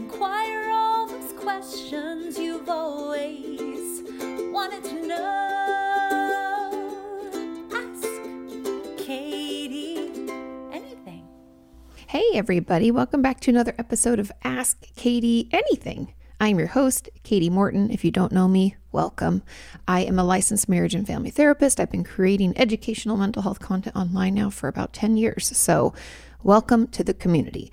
Inquire all those questions you've always wanted to know. Ask Kati anything. Hey, everybody, welcome back to another episode of Ask Kati Anything. I'm your host, Kati Morton. If you don't know me, welcome. I am a licensed marriage and family therapist. I've been creating educational mental health content online now for about 10 years. So, welcome to the community.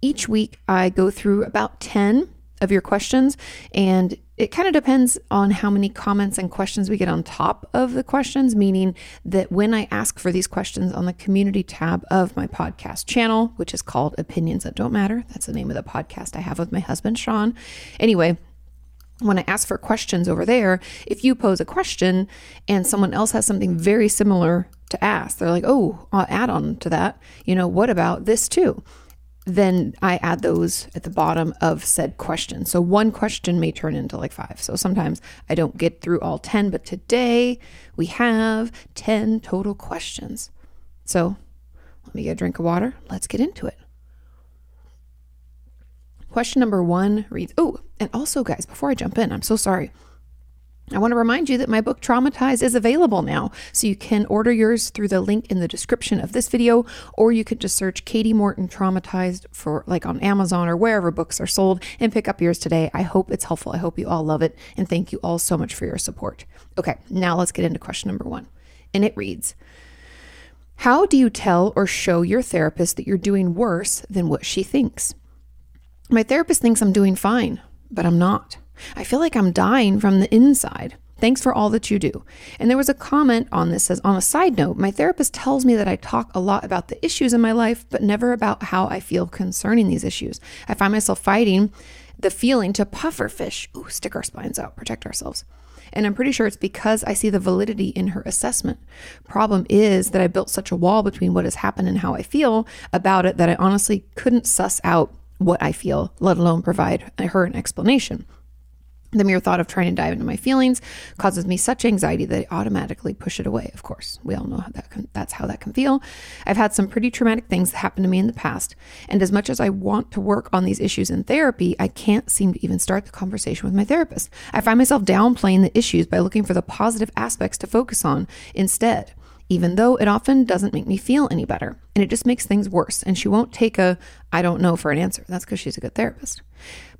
Each week, I go through about 10 of your questions, and it kind of depends on how many comments and questions we get on top of the questions, meaning that when I ask for these questions on the community tab of my podcast channel, which is called Opinions That Don't Matter, that's the name of the podcast I have with my husband, Sean. Anyway, when I ask for questions over there, if you pose a question and someone else has something very similar to ask, they're like, oh, I'll add on to that. You know, what about this too? Then I add those at the bottom of said question. So one question may turn into like five. So sometimes I don't get through all 10, but today we have 10 total questions. So let me get a drink of water. Let's get into it. Question number one reads, oh, and also, guys, before I jump in, I'm so sorry. I want to remind you that my book Traumatized is available now. So you can order yours through the link in the description of this video, or you could just search Kati Morton Traumatized for like on Amazon or wherever books are sold and pick up yours today. I hope it's helpful. I hope you all love it. And thank you all so much for your support. Okay, now let's get into question number one. And it reads How do you tell or show your therapist that you're doing worse than what she thinks? My therapist thinks I'm doing fine, but I'm not. I feel like I'm dying from the inside. Thanks for all that you do. And there was a comment on this says, on a side note, my therapist tells me that I talk a lot about the issues in my life, but never about how I feel concerning these issues. I find myself fighting the feeling to puffer fish. Ooh, stick our spines out, protect ourselves. And I'm pretty sure it's because I see the validity in her assessment. Problem is that I built such a wall between what has happened and how I feel about it that I honestly couldn't suss out what I feel, let alone provide her an explanation. The mere thought of trying to dive into my feelings causes me such anxiety that I automatically push it away. Of course, we all know how that can, that's how that can feel. I've had some pretty traumatic things that happened to me in the past, and as much as I want to work on these issues in therapy, I can't seem to even start the conversation with my therapist. I find myself downplaying the issues by looking for the positive aspects to focus on instead even though it often doesn't make me feel any better. And it just makes things worse. And she won't take a I don't know for an answer. That's because she's a good therapist.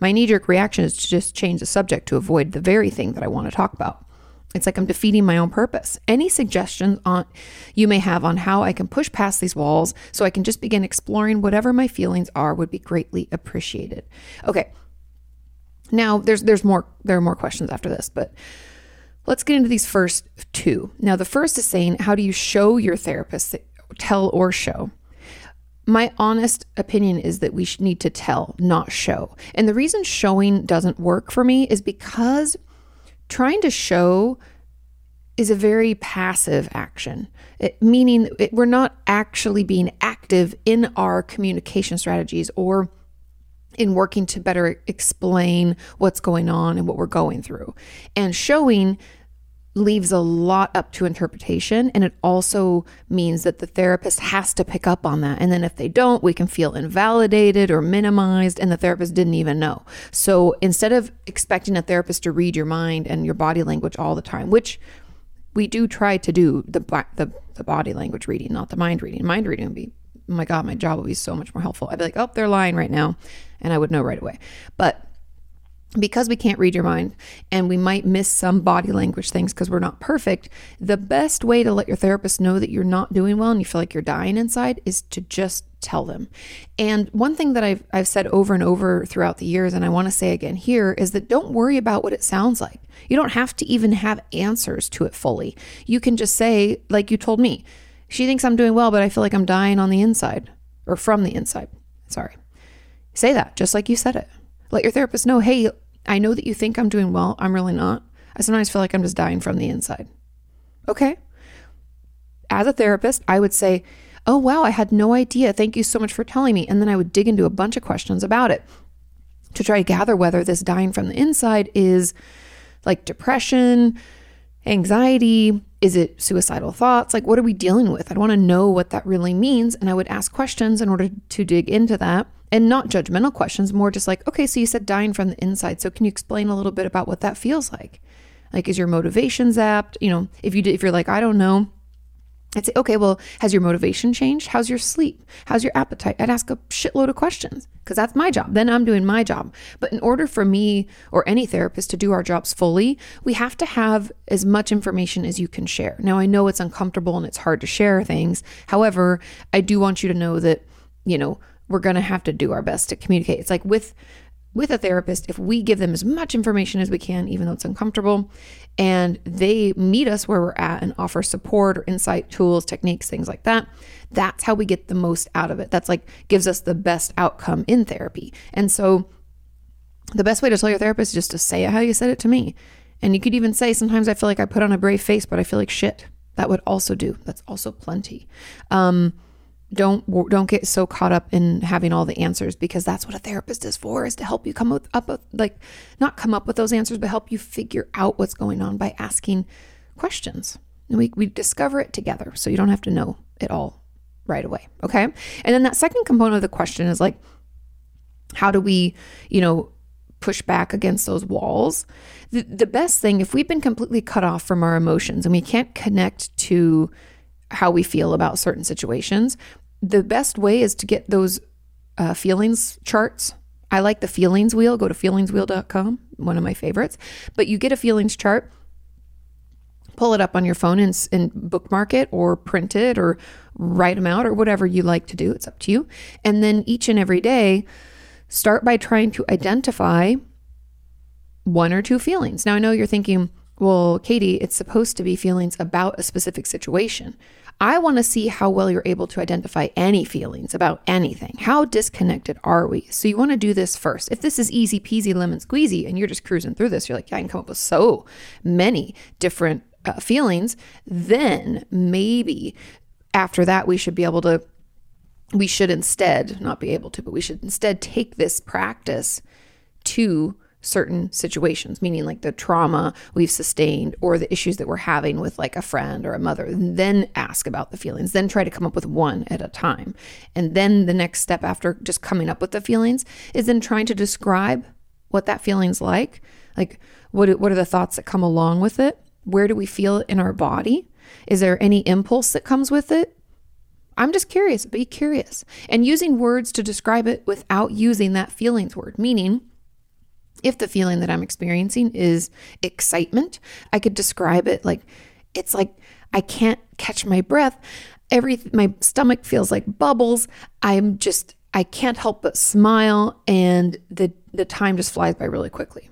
My knee jerk reaction is to just change the subject to avoid the very thing that I want to talk about. It's like I'm defeating my own purpose. Any suggestions on you may have on how I can push past these walls so I can just begin exploring whatever my feelings are would be greatly appreciated. Okay. Now there's there's more there are more questions after this, but Let's get into these first two. Now, the first is saying, how do you show your therapist, tell or show? My honest opinion is that we need to tell, not show. And the reason showing doesn't work for me is because trying to show is a very passive action, it, meaning it, we're not actually being active in our communication strategies or in working to better explain what's going on and what we're going through. And showing leaves a lot up to interpretation. And it also means that the therapist has to pick up on that. And then if they don't, we can feel invalidated or minimized, and the therapist didn't even know. So instead of expecting a therapist to read your mind and your body language all the time, which we do try to do the, the, the body language reading, not the mind reading. Mind reading would be, oh my God, my job would be so much more helpful. I'd be like, oh, they're lying right now. And I would know right away. But because we can't read your mind and we might miss some body language things because we're not perfect, the best way to let your therapist know that you're not doing well and you feel like you're dying inside is to just tell them. And one thing that I've, I've said over and over throughout the years, and I want to say again here, is that don't worry about what it sounds like. You don't have to even have answers to it fully. You can just say, like you told me, she thinks I'm doing well, but I feel like I'm dying on the inside or from the inside. Sorry. Say that just like you said it. Let your therapist know, hey, I know that you think I'm doing well. I'm really not. I sometimes feel like I'm just dying from the inside. Okay. As a therapist, I would say, oh, wow, I had no idea. Thank you so much for telling me. And then I would dig into a bunch of questions about it to try to gather whether this dying from the inside is like depression, anxiety, is it suicidal thoughts? Like, what are we dealing with? I'd want to know what that really means. And I would ask questions in order to dig into that and not judgmental questions, more just like, okay, so you said dying from the inside. So can you explain a little bit about what that feels like? Like, is your motivation zapped? You know, if you did, if you're like, I don't know, I'd say, okay, well, has your motivation changed? How's your sleep? How's your appetite? I'd ask a shitload of questions because that's my job. Then I'm doing my job. But in order for me or any therapist to do our jobs fully, we have to have as much information as you can share. Now, I know it's uncomfortable and it's hard to share things. However, I do want you to know that, you know, we're going to have to do our best to communicate. It's like with with a therapist, if we give them as much information as we can, even though it's uncomfortable, and they meet us where we're at and offer support or insight, tools, techniques, things like that, that's how we get the most out of it. That's like gives us the best outcome in therapy. And so the best way to tell your therapist is just to say it how you said it to me. And you could even say, sometimes I feel like I put on a brave face, but I feel like shit. That would also do. That's also plenty. Um, don't don't get so caught up in having all the answers because that's what a therapist is for is to help you come up with like not come up with those answers but help you figure out what's going on by asking questions. And we, we discover it together so you don't have to know it all right away okay? And then that second component of the question is like how do we you know push back against those walls? The, the best thing if we've been completely cut off from our emotions and we can't connect to how we feel about certain situations, the best way is to get those uh, feelings charts. I like the feelings wheel. Go to feelingswheel.com, one of my favorites. But you get a feelings chart, pull it up on your phone and, and bookmark it or print it or write them out or whatever you like to do. It's up to you. And then each and every day, start by trying to identify one or two feelings. Now, I know you're thinking, well, Kati, it's supposed to be feelings about a specific situation. I want to see how well you're able to identify any feelings about anything. How disconnected are we? So you want to do this first. If this is easy peasy lemon squeezy and you're just cruising through this, you're like, yeah, I can come up with so many different uh, feelings, then maybe after that we should be able to we should instead not be able to, but we should instead take this practice to certain situations, meaning like the trauma we've sustained or the issues that we're having with like a friend or a mother, then ask about the feelings, then try to come up with one at a time. And then the next step after just coming up with the feelings is then trying to describe what that feeling's like. Like what what are the thoughts that come along with it? Where do we feel it in our body? Is there any impulse that comes with it? I'm just curious, be curious. And using words to describe it without using that feelings word, meaning if the feeling that I'm experiencing is excitement, I could describe it like it's like I can't catch my breath. Every my stomach feels like bubbles. I'm just I can't help but smile and the the time just flies by really quickly.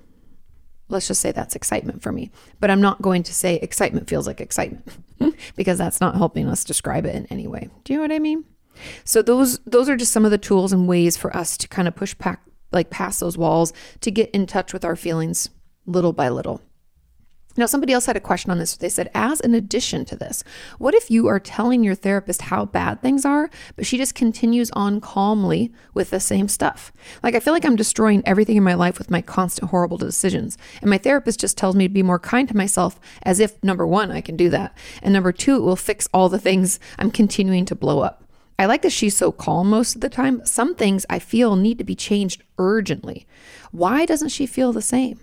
Let's just say that's excitement for me. But I'm not going to say excitement feels like excitement because that's not helping us describe it in any way. Do you know what I mean? So those those are just some of the tools and ways for us to kind of push back like past those walls to get in touch with our feelings little by little. Now, somebody else had a question on this. They said, as an addition to this, what if you are telling your therapist how bad things are, but she just continues on calmly with the same stuff? Like, I feel like I'm destroying everything in my life with my constant horrible decisions. And my therapist just tells me to be more kind to myself as if, number one, I can do that. And number two, it will fix all the things I'm continuing to blow up. I like that she's so calm most of the time. Some things I feel need to be changed urgently. Why doesn't she feel the same?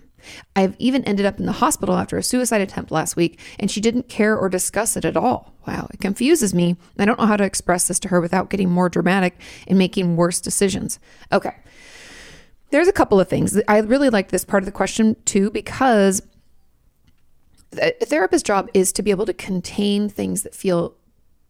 I've even ended up in the hospital after a suicide attempt last week, and she didn't care or discuss it at all. Wow, it confuses me. I don't know how to express this to her without getting more dramatic and making worse decisions. Okay. There's a couple of things. I really like this part of the question too, because a therapist's job is to be able to contain things that feel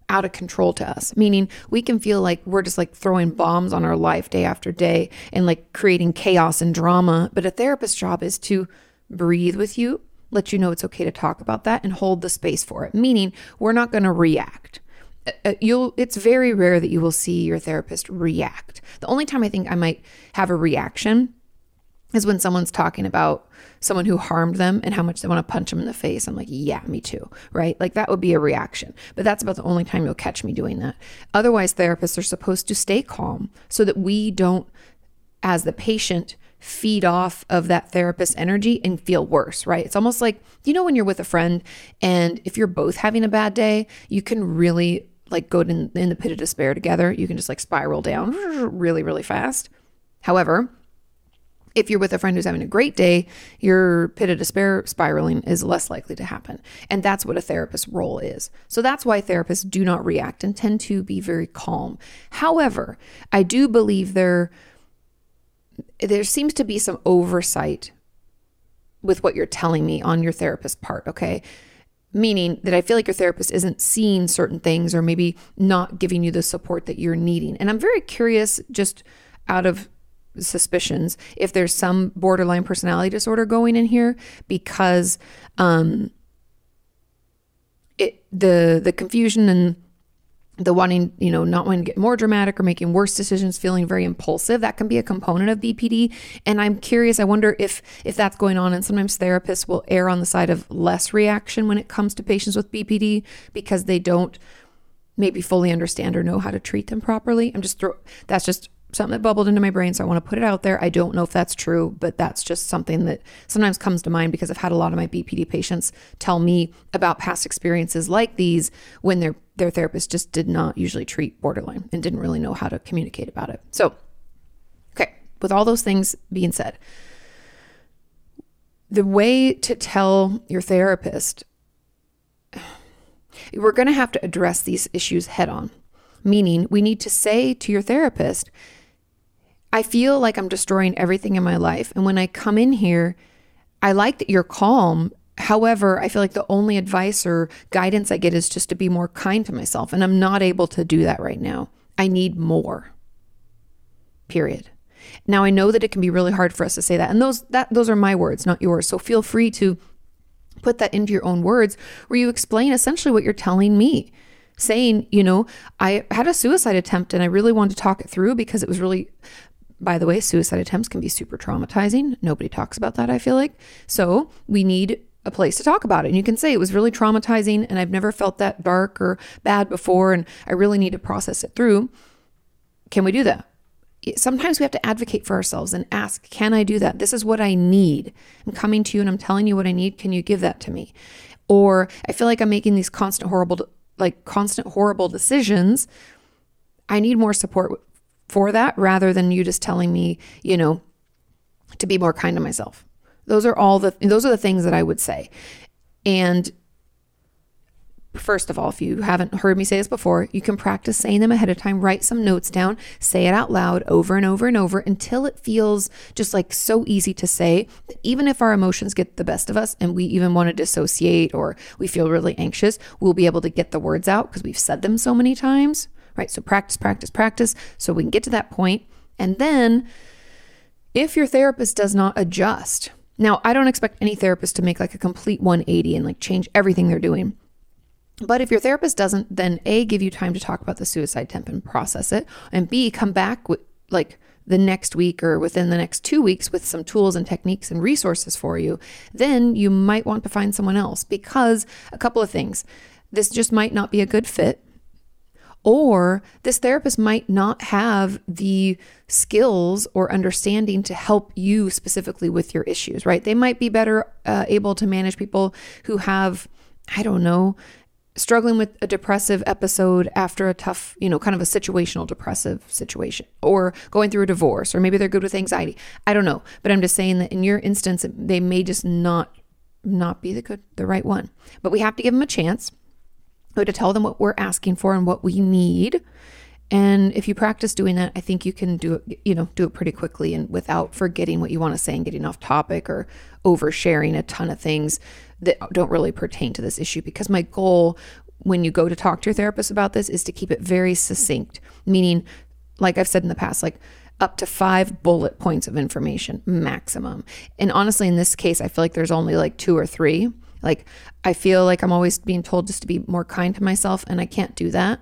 out of control to us, meaning we can feel like we're just like throwing bombs on our life day after day and like creating chaos and drama. But a therapist's job is to breathe with you, let you know it's okay to talk about that, and hold the space for it, meaning we're not going to react. Uh, uh, you'll it's very rare that you will see your therapist react. The only time I think I might have a reaction is when someone's talking about someone who harmed them and how much they want to punch them in the face. I'm like, yeah, me too, right? Like that would be a reaction. But that's about the only time you'll catch me doing that. Otherwise, therapists are supposed to stay calm so that we don't, as the patient, feed off of that therapist's energy and feel worse, right? It's almost like, you know, when you're with a friend and if you're both having a bad day, you can really like go in, in the pit of despair together. You can just like spiral down really, really fast. However, if you're with a friend who's having a great day, your pit of despair spiraling is less likely to happen. And that's what a therapist's role is. So that's why therapists do not react and tend to be very calm. However, I do believe there there seems to be some oversight with what you're telling me on your therapist part, okay? Meaning that I feel like your therapist isn't seeing certain things or maybe not giving you the support that you're needing. And I'm very curious just out of suspicions if there's some borderline personality disorder going in here because um it the the confusion and the wanting, you know, not wanting to get more dramatic or making worse decisions, feeling very impulsive, that can be a component of BPD. And I'm curious, I wonder if if that's going on. And sometimes therapists will err on the side of less reaction when it comes to patients with BPD because they don't maybe fully understand or know how to treat them properly. I'm just throw that's just something that bubbled into my brain. So I want to put it out there. I don't know if that's true, but that's just something that sometimes comes to mind because I've had a lot of my BPD patients tell me about past experiences like these when their their therapist just did not usually treat borderline and didn't really know how to communicate about it. So, okay, with all those things being said, the way to tell your therapist we're going to have to address these issues head on. Meaning, we need to say to your therapist, I feel like I'm destroying everything in my life. And when I come in here, I like that you're calm. However, I feel like the only advice or guidance I get is just to be more kind to myself. And I'm not able to do that right now. I need more. Period. Now I know that it can be really hard for us to say that. And those that those are my words, not yours. So feel free to put that into your own words where you explain essentially what you're telling me saying, you know, I had a suicide attempt and I really wanted to talk it through because it was really by the way, suicide attempts can be super traumatizing. Nobody talks about that, I feel like. So we need a place to talk about it. And you can say it was really traumatizing and I've never felt that dark or bad before and I really need to process it through. Can we do that? Sometimes we have to advocate for ourselves and ask, Can I do that? This is what I need. I'm coming to you and I'm telling you what I need. Can you give that to me? Or I feel like I'm making these constant horrible, like constant horrible decisions. I need more support for that rather than you just telling me, you know, to be more kind to myself. Those are all the those are the things that I would say. And first of all, if you haven't heard me say this before, you can practice saying them ahead of time, write some notes down, say it out loud over and over and over until it feels just like so easy to say that even if our emotions get the best of us and we even want to dissociate or we feel really anxious, we'll be able to get the words out because we've said them so many times right? So practice, practice, practice so we can get to that point. And then if your therapist does not adjust, now I don't expect any therapist to make like a complete 180 and like change everything they're doing. But if your therapist doesn't, then A, give you time to talk about the suicide attempt and process it, and B, come back with like the next week or within the next two weeks with some tools and techniques and resources for you, then you might want to find someone else because a couple of things. This just might not be a good fit or this therapist might not have the skills or understanding to help you specifically with your issues, right? They might be better uh, able to manage people who have, I don't know, struggling with a depressive episode after a tough, you know, kind of a situational depressive situation or going through a divorce, or maybe they're good with anxiety. I don't know. But I'm just saying that in your instance, they may just not not be the good the right one. But we have to give them a chance to tell them what we're asking for and what we need. And if you practice doing that, I think you can do it, you know, do it pretty quickly and without forgetting what you want to say and getting off topic or oversharing a ton of things that don't really pertain to this issue. Because my goal when you go to talk to your therapist about this is to keep it very succinct, meaning, like I've said in the past, like up to five bullet points of information maximum. And honestly, in this case, I feel like there's only like two or three like, I feel like I'm always being told just to be more kind to myself, and I can't do that.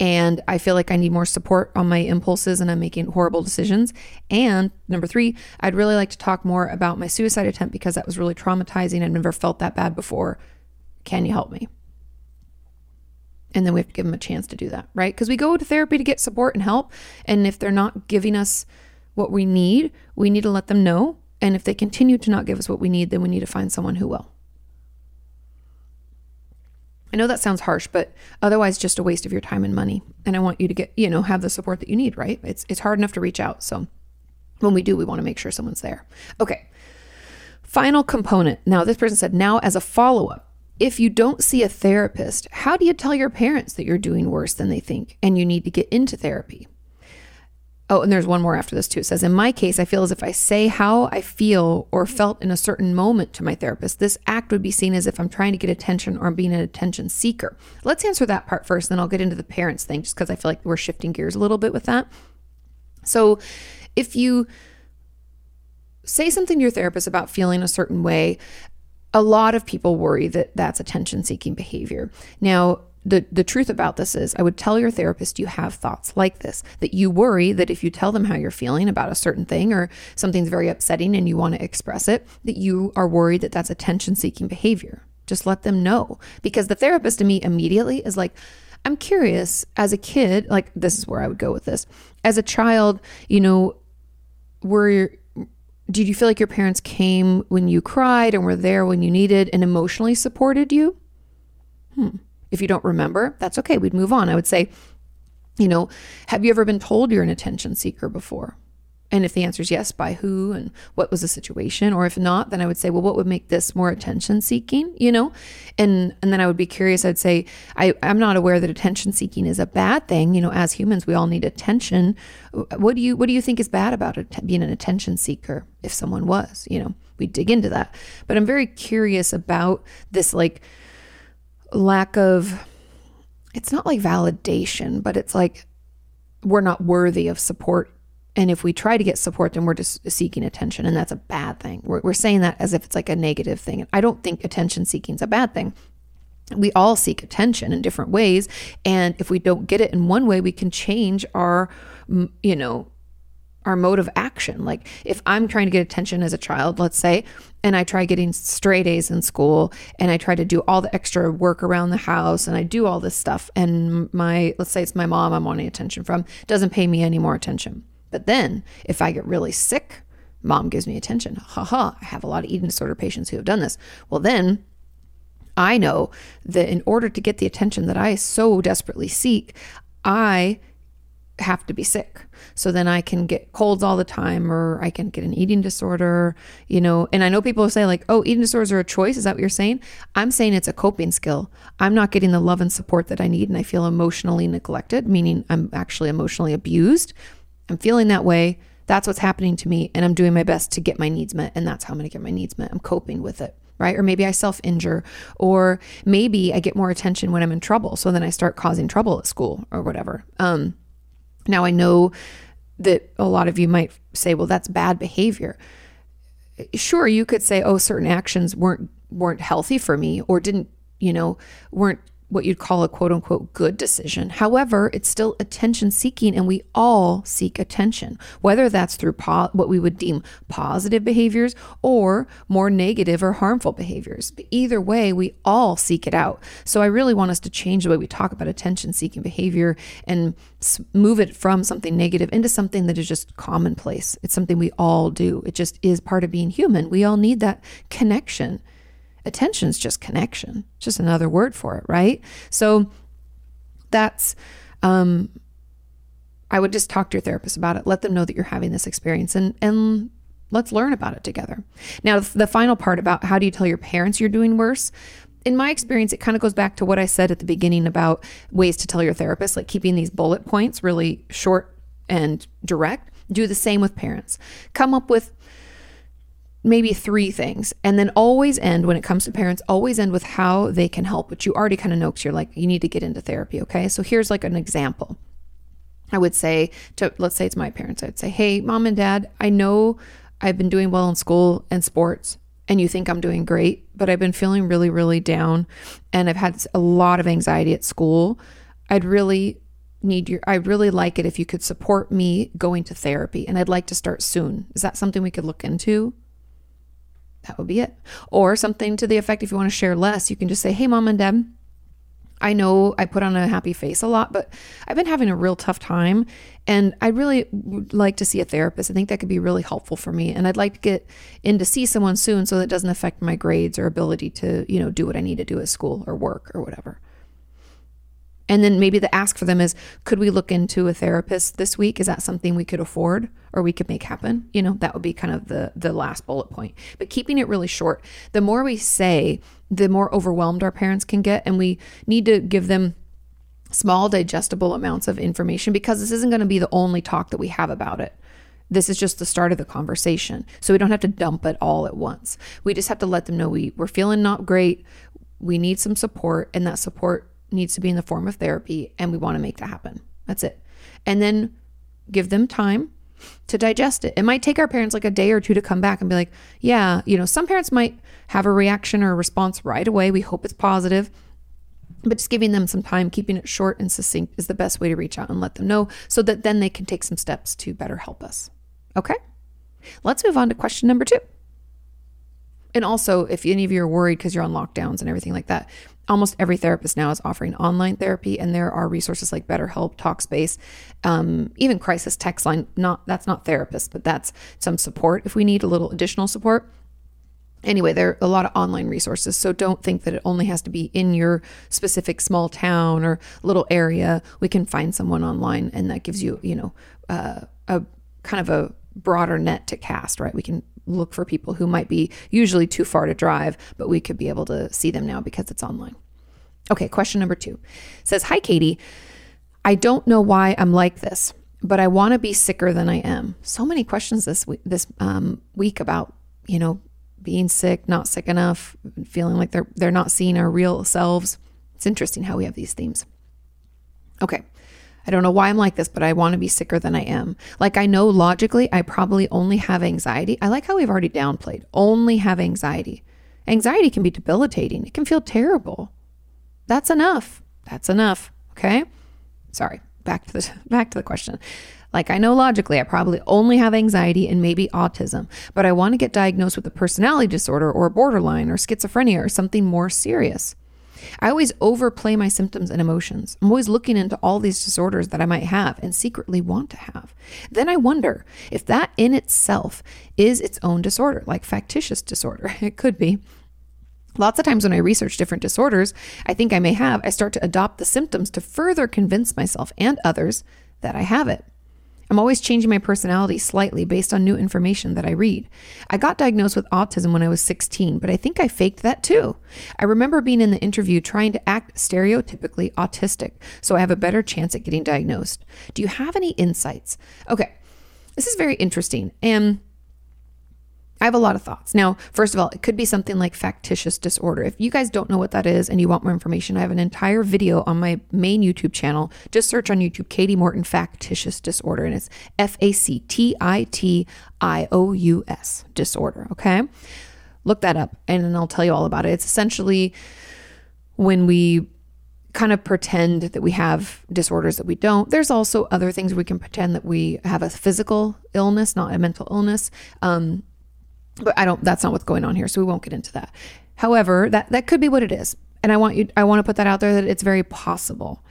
And I feel like I need more support on my impulses and I'm making horrible decisions. And number three, I'd really like to talk more about my suicide attempt because that was really traumatizing. I've never felt that bad before. Can you help me? And then we have to give them a chance to do that, right? Because we go to therapy to get support and help. And if they're not giving us what we need, we need to let them know. And if they continue to not give us what we need, then we need to find someone who will. I know that sounds harsh, but otherwise just a waste of your time and money. And I want you to get, you know, have the support that you need, right? It's it's hard enough to reach out. So when we do, we want to make sure someone's there. Okay. Final component. Now, this person said, now as a follow-up, if you don't see a therapist, how do you tell your parents that you're doing worse than they think and you need to get into therapy? Oh, and there's one more after this too. It says, In my case, I feel as if I say how I feel or felt in a certain moment to my therapist, this act would be seen as if I'm trying to get attention or I'm being an attention seeker. Let's answer that part first, then I'll get into the parents thing just because I feel like we're shifting gears a little bit with that. So if you say something to your therapist about feeling a certain way, a lot of people worry that that's attention seeking behavior. Now, the, the truth about this is, I would tell your therapist you have thoughts like this, that you worry that if you tell them how you're feeling about a certain thing or something's very upsetting and you want to express it, that you are worried that that's attention seeking behavior. Just let them know. Because the therapist to me immediately is like, I'm curious as a kid, like, this is where I would go with this. As a child, you know, were did you feel like your parents came when you cried and were there when you needed and emotionally supported you? Hmm. If you don't remember, that's okay. We'd move on. I would say, you know, have you ever been told you're an attention seeker before? And if the answer is yes, by who and what was the situation? Or if not, then I would say, well, what would make this more attention seeking? You know? And and then I would be curious, I'd say, I, I'm not aware that attention seeking is a bad thing. You know, as humans, we all need attention. What do you what do you think is bad about it being an attention seeker if someone was? You know, we dig into that. But I'm very curious about this like lack of it's not like validation, but it's like we're not worthy of support. And if we try to get support, then we're just seeking attention. And that's a bad thing. We're, we're saying that as if it's like a negative thing. I don't think attention seeking is a bad thing. We all seek attention in different ways. And if we don't get it in one way, we can change our, you know, our mode of action. Like if I'm trying to get attention as a child, let's say, and I try getting straight A's in school and I try to do all the extra work around the house and I do all this stuff and my let's say it's my mom I'm wanting attention from doesn't pay me any more attention. But then if I get really sick, mom gives me attention. Haha, I have a lot of eating disorder patients who have done this. Well then I know that in order to get the attention that I so desperately seek, I have to be sick. So then I can get colds all the time or I can get an eating disorder, you know. And I know people say, like, oh, eating disorders are a choice. Is that what you're saying? I'm saying it's a coping skill. I'm not getting the love and support that I need and I feel emotionally neglected, meaning I'm actually emotionally abused. I'm feeling that way. That's what's happening to me. And I'm doing my best to get my needs met. And that's how I'm going to get my needs met. I'm coping with it right? Or maybe I self injure, or maybe I get more attention when I'm in trouble. So then I start causing trouble at school or whatever. Um, now, I know that a lot of you might say, well, that's bad behavior. Sure, you could say, oh, certain actions weren't weren't healthy for me or didn't, you know, weren't what you'd call a quote unquote good decision. However, it's still attention seeking, and we all seek attention, whether that's through po- what we would deem positive behaviors or more negative or harmful behaviors. But either way, we all seek it out. So I really want us to change the way we talk about attention seeking behavior and move it from something negative into something that is just commonplace. It's something we all do, it just is part of being human. We all need that connection. Attention is just connection, just another word for it, right? So that's, um, I would just talk to your therapist about it. Let them know that you're having this experience and, and let's learn about it together. Now, the final part about how do you tell your parents you're doing worse? In my experience, it kind of goes back to what I said at the beginning about ways to tell your therapist, like keeping these bullet points really short and direct. Do the same with parents. Come up with maybe three things and then always end when it comes to parents always end with how they can help which you already kind of know because you're like you need to get into therapy okay so here's like an example i would say to let's say it's my parents i'd say hey mom and dad i know i've been doing well in school and sports and you think i'm doing great but i've been feeling really really down and i've had a lot of anxiety at school i'd really need your I'd really like it if you could support me going to therapy and I'd like to start soon. Is that something we could look into? That would be it. Or something to the effect if you want to share less, you can just say, Hey, mom and dad, I know I put on a happy face a lot, but I've been having a real tough time and I really would like to see a therapist. I think that could be really helpful for me and I'd like to get in to see someone soon so that doesn't affect my grades or ability to, you know, do what I need to do at school or work or whatever. And then maybe the ask for them is could we look into a therapist this week? Is that something we could afford or we could make happen? You know, that would be kind of the the last bullet point. But keeping it really short. The more we say, the more overwhelmed our parents can get and we need to give them small digestible amounts of information because this isn't going to be the only talk that we have about it. This is just the start of the conversation. So we don't have to dump it all at once. We just have to let them know we, we're feeling not great. We need some support, and that support needs to be in the form of therapy, and we want to make that happen. That's it. And then give them time to digest it. It might take our parents like a day or two to come back and be like, yeah, you know, some parents might have a reaction or a response right away. We hope it's positive. But just giving them some time, keeping it short and succinct is the best way to reach out and let them know so that then they can take some steps to better help us. Okay? Let's move on to question number two. And also, if any of you are worried because you're on lockdowns and everything like that, almost every therapist now is offering online therapy, and there are resources like BetterHelp, Talkspace, um, even Crisis Text Line. Not that's not therapist, but that's some support if we need a little additional support. Anyway, there are a lot of online resources, so don't think that it only has to be in your specific small town or little area. We can find someone online, and that gives you, you know, uh, a kind of a broader net to cast, right? We can look for people who might be usually too far to drive, but we could be able to see them now because it's online. Okay, question number two says Hi, Kati. I don't know why I'm like this, but I want to be sicker than I am. So many questions this week, this um, week about, you know, being sick, not sick enough, feeling like they're they're not seeing our real selves. It's interesting how we have these themes. Okay. I don't know why I'm like this, but I want to be sicker than I am. Like, I know logically I probably only have anxiety. I like how we've already downplayed only have anxiety. Anxiety can be debilitating, it can feel terrible. That's enough. That's enough. Okay. Sorry. Back to the back to the question. Like I know logically I probably only have anxiety and maybe autism, but I want to get diagnosed with a personality disorder or borderline or schizophrenia or something more serious. I always overplay my symptoms and emotions. I'm always looking into all these disorders that I might have and secretly want to have. Then I wonder if that in itself is its own disorder, like factitious disorder. It could be. Lots of times when I research different disorders I think I may have, I start to adopt the symptoms to further convince myself and others that I have it. I'm always changing my personality slightly based on new information that I read. I got diagnosed with autism when I was 16, but I think I faked that too. I remember being in the interview trying to act stereotypically autistic so I have a better chance at getting diagnosed. Do you have any insights? Okay, this is very interesting. And I have a lot of thoughts. Now, first of all, it could be something like factitious disorder. If you guys don't know what that is and you want more information, I have an entire video on my main YouTube channel. Just search on YouTube Kati Morton factitious disorder, and it's F A C T I T I O U S disorder. Okay. Look that up and then I'll tell you all about it. It's essentially when we kind of pretend that we have disorders that we don't. There's also other things we can pretend that we have a physical illness, not a mental illness. Um, but I don't that's not what's going on here, so we won't get into that. However, that that could be what it is. And I want you I want to put that out there that it's very possible.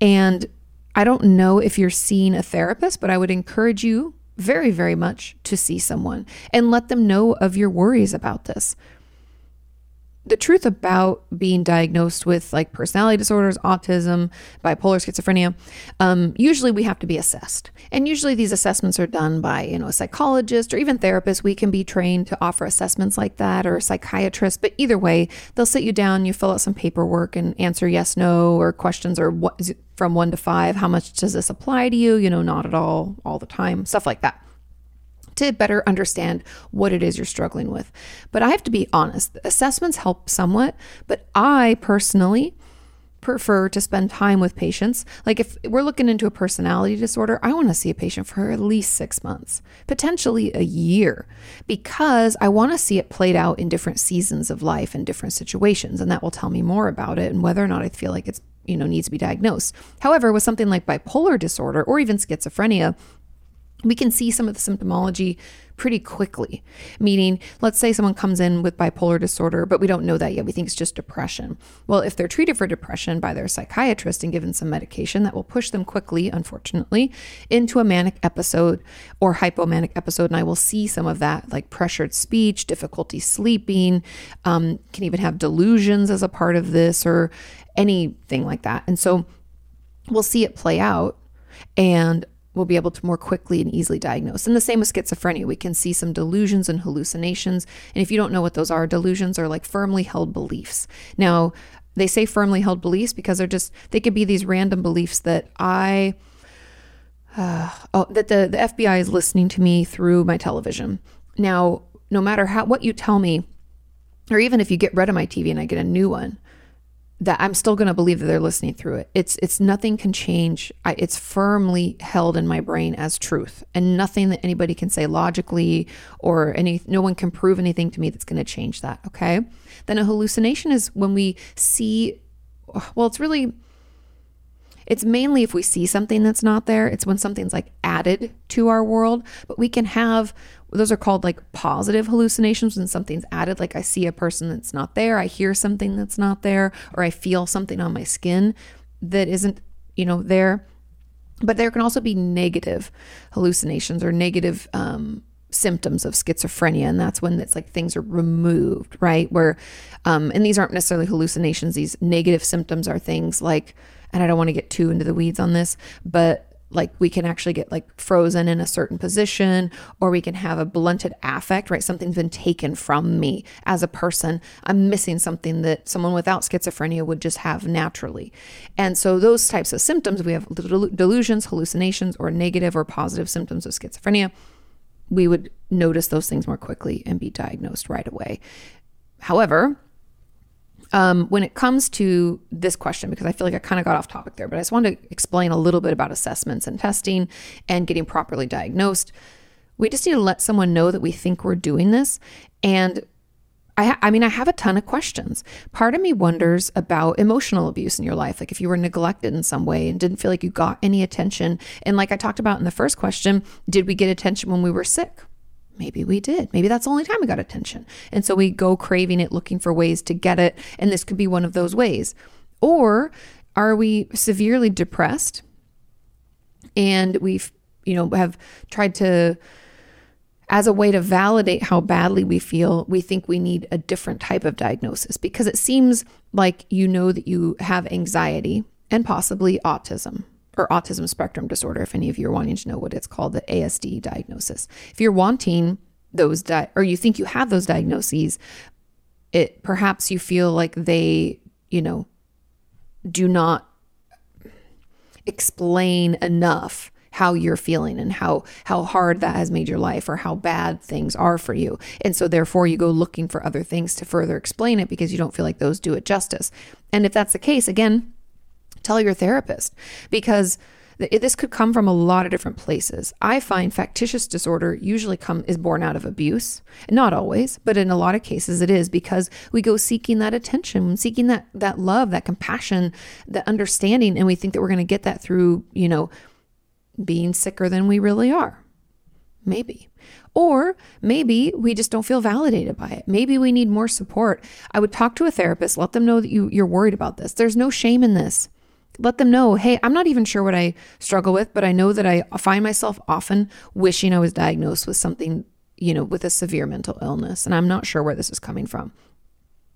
And I don't know if you're seeing a therapist, but I would encourage you very very much to see someone and let them know of your worries about this the truth about being diagnosed with like personality disorders, autism, bipolar schizophrenia, um, usually we have to be assessed. And usually these assessments are done by, you know, a psychologist or even therapist. We can be trained to offer assessments like that or a psychiatrist. But either way, they'll sit you down, you fill out some paperwork and answer yes, no, or questions or what is it from one to five. How much does this apply to you? You know, not at all, all the time, stuff like that to better understand what it is you're struggling with. But I have to be honest, assessments help somewhat, but I personally prefer to spend time with patients. Like if we're looking into a personality disorder, I want to see a patient for at least 6 months, potentially a year, because I want to see it played out in different seasons of life and different situations and that will tell me more about it and whether or not I feel like it's you know needs to be diagnosed. However, with something like bipolar disorder or even schizophrenia, we can see some of the symptomology pretty quickly. Meaning, let's say someone comes in with bipolar disorder, but we don't know that yet. We think it's just depression. Well, if they're treated for depression by their psychiatrist and given some medication, that will push them quickly, unfortunately, into a manic episode or hypomanic episode. And I will see some of that, like pressured speech, difficulty sleeping, um, can even have delusions as a part of this or anything like that. And so we'll see it play out. And we'll be able to more quickly and easily diagnose. And the same with schizophrenia. We can see some delusions and hallucinations. And if you don't know what those are, delusions are like firmly held beliefs. Now, they say firmly held beliefs because they're just, they could be these random beliefs that I, uh, oh, that the, the FBI is listening to me through my television. Now, no matter how, what you tell me, or even if you get rid of my TV and I get a new one, that I'm still going to believe that they're listening through it. It's it's nothing can change. I, it's firmly held in my brain as truth, and nothing that anybody can say logically or any no one can prove anything to me that's going to change that. Okay. Then a hallucination is when we see. Well, it's really. It's mainly if we see something that's not there. It's when something's like added to our world. But we can have those are called like positive hallucinations when something's added. Like i see a person that's not there i hear something that's not there or i feel something on my skin that isn't you know there. But there can also be negative hallucinations or negative um, symptoms of schizophrenia and that's when it's like things are removed right? Where um, and these aren't necessarily hallucinations. These negative symptoms are things like and i don't want to get too into the weeds on this but like we can actually get like frozen in a certain position or we can have a blunted affect right? Something's been taken from me as a person. I'm missing something that someone without schizophrenia would just have naturally. And so those types of symptoms we have delusions hallucinations or negative or positive symptoms of schizophrenia. We would notice those things more quickly and be diagnosed right away. However um, when it comes to this question, because I feel like I kind of got off topic there, but I just wanted to explain a little bit about assessments and testing and getting properly diagnosed. We just need to let someone know that we think we're doing this. And I, I mean, I have a ton of questions. Part of me wonders about emotional abuse in your life. Like if you were neglected in some way and didn't feel like you got any attention. And like I talked about in the first question, did we get attention when we were sick? Maybe we did. Maybe that's the only time we got attention. And so we go craving it, looking for ways to get it. And this could be one of those ways. Or are we severely depressed and we've, you know, have tried to, as a way to validate how badly we feel, we think we need a different type of diagnosis because it seems like you know that you have anxiety and possibly autism or autism spectrum disorder, if any of you are wanting to know what it's called, the ASD diagnosis. If you're wanting those, di- or you think you have those diagnoses, it perhaps you feel like they, you know, do not explain enough how you're feeling and how how hard that has made your life or how bad things are for you. And so therefore you go looking for other things to further explain it because you don't feel like those do it justice. And if that's the case, again, tell your therapist because this could come from a lot of different places. I find factitious disorder usually come is born out of abuse. Not always, but in a lot of cases it is because we go seeking that attention, seeking that that love, that compassion, that understanding and we think that we're going to get that through, you know, being sicker than we really are. Maybe. Or maybe we just don't feel validated by it. Maybe we need more support. I would talk to a therapist, let them know that you, you're worried about this. There's no shame in this let them know, hey, I'm not even sure what I struggle with, but I know that I find myself often wishing I was diagnosed with something, you know, with a severe mental illness. And I'm not sure where this is coming from.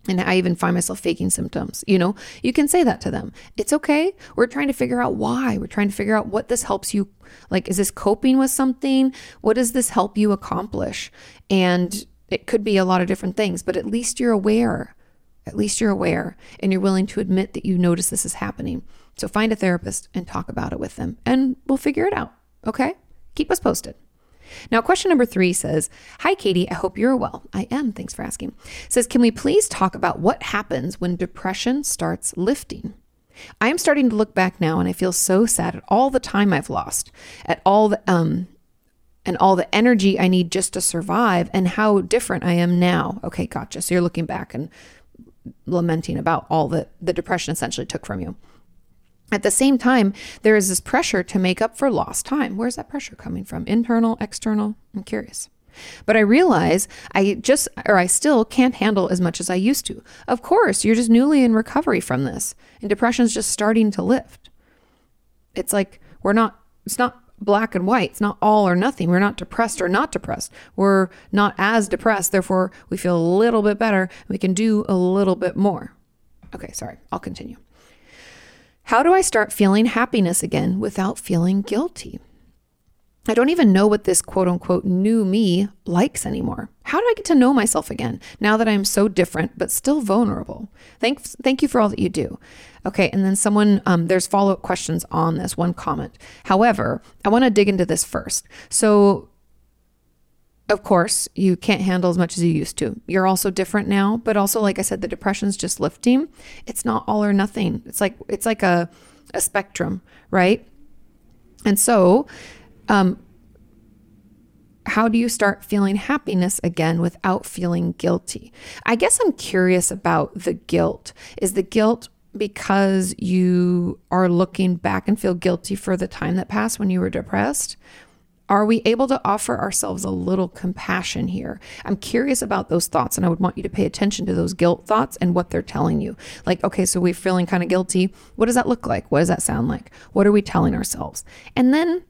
And I even find myself faking symptoms. You know, you can say that to them. It's okay. We're trying to figure out why. We're trying to figure out what this helps you. Like, is this coping with something? What does this help you accomplish? And it could be a lot of different things, but at least you're aware. At least you're aware and you're willing to admit that you notice this is happening. So find a therapist and talk about it with them, and we'll figure it out. Okay? Keep us posted. Now, question number three says, Hi, Kati. I hope you're well. I am. Thanks for asking. says, Can we please talk about what happens when depression starts lifting? I am starting to look back now and I feel so sad at all the time I've lost, at all the, um, and all the energy I need just to survive and how different I am now. Okay, gotcha. So you're looking back and lamenting about all that the depression essentially took from you. At the same time, there is this pressure to make up for lost time. Where's that pressure coming from? Internal, external? I'm curious. But I realize I just, or I still can't handle as much as I used to. Of course, you're just newly in recovery from this, and depression's just starting to lift. It's like we're not, it's not black and white. It's not all or nothing. We're not depressed or not depressed. We're not as depressed. Therefore, we feel a little bit better. We can do a little bit more. Okay, sorry. I'll continue. How do I start feeling happiness again without feeling guilty? I don't even know what this quote unquote new me likes anymore. How do I get to know myself again now that I'm so different but still vulnerable? Thanks, thank you for all that you do. Okay, and then someone, um, there's follow up questions on this one comment. However, I want to dig into this first. So, of course, you can't handle as much as you used to. You're also different now, but also, like I said, the depression's just lifting. It's not all or nothing. It's like it's like a a spectrum, right? And so um, how do you start feeling happiness again without feeling guilty? I guess I'm curious about the guilt. Is the guilt because you are looking back and feel guilty for the time that passed when you were depressed? Are we able to offer ourselves a little compassion here? I'm curious about those thoughts, and I would want you to pay attention to those guilt thoughts and what they're telling you. Like, okay, so we're feeling kind of guilty. What does that look like? What does that sound like? What are we telling ourselves? And then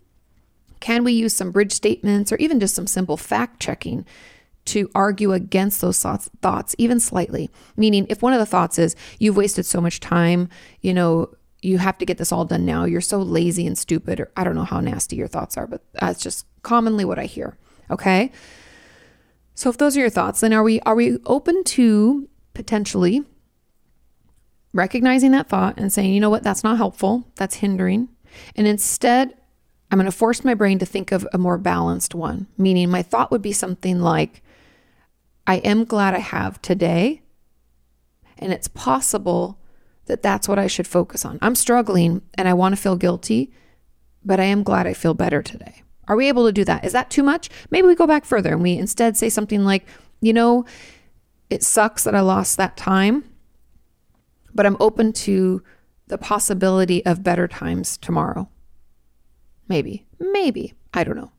can we use some bridge statements or even just some simple fact checking to argue against those thoughts, thoughts, even slightly? Meaning, if one of the thoughts is, you've wasted so much time, you know, you have to get this all done now, you're so lazy and stupid, or I don't know how nasty your thoughts are, but that's just commonly what I hear. Okay. So if those are your thoughts, then are we are we open to potentially recognizing that thought and saying, you know what, that's not helpful, that's hindering, and instead I'm going to force my brain to think of a more balanced one, meaning my thought would be something like, I am glad I have today. And it's possible that that's what I should focus on. I'm struggling and I want to feel guilty, but I am glad I feel better today. Are we able to do that? Is that too much? Maybe we go back further and we instead say something like, you know, it sucks that I lost that time, but I'm open to the possibility of better times tomorrow. Maybe, maybe. I don't know.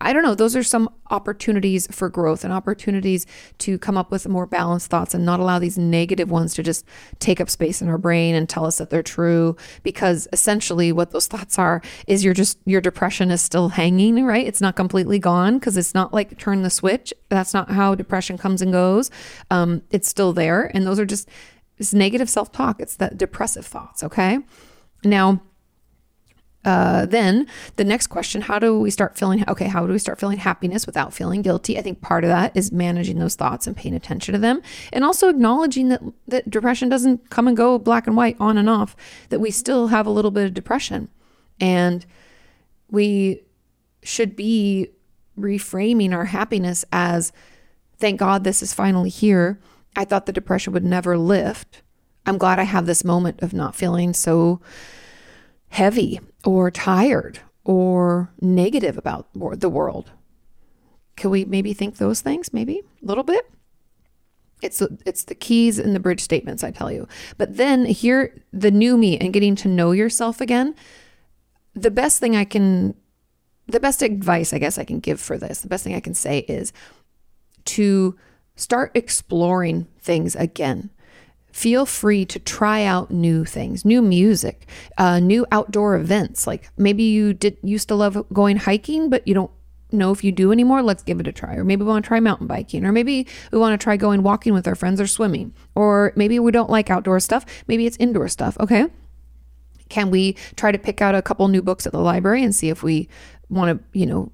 I don't know. Those are some opportunities for growth and opportunities to come up with more balanced thoughts and not allow these negative ones to just take up space in our brain and tell us that they're true. Because essentially, what those thoughts are is you're just, your depression is still hanging, right? It's not completely gone because it's not like turn the switch. That's not how depression comes and goes. Um, it's still there. And those are just, it's negative self talk. It's that depressive thoughts. Okay. Now, uh, then the next question how do we start feeling okay how do we start feeling happiness without feeling guilty? I think part of that is managing those thoughts and paying attention to them and also acknowledging that that depression doesn't come and go black and white on and off that we still have a little bit of depression. And we should be reframing our happiness as thank god this is finally here. I thought the depression would never lift. I'm glad i have this moment of not feeling so heavy or tired or negative about the world. Can we maybe think those things? Maybe a little bit. It's it's the keys and the bridge statements I tell you. But then here the new me and getting to know yourself again. The best thing I can the best advice I guess I can give for this, the best thing I can say is to start exploring things again feel free to try out new things, new music, uh, new outdoor events. Like maybe you did used to love going hiking, but you don't know if you do anymore. Let's give it a try. Or maybe we want to try mountain biking, or maybe we want to try going walking with our friends or swimming. Or maybe we don't like outdoor stuff. Maybe it's indoor stuff. Okay. Can we try to pick out a couple new books at the library and see if we want to, you know,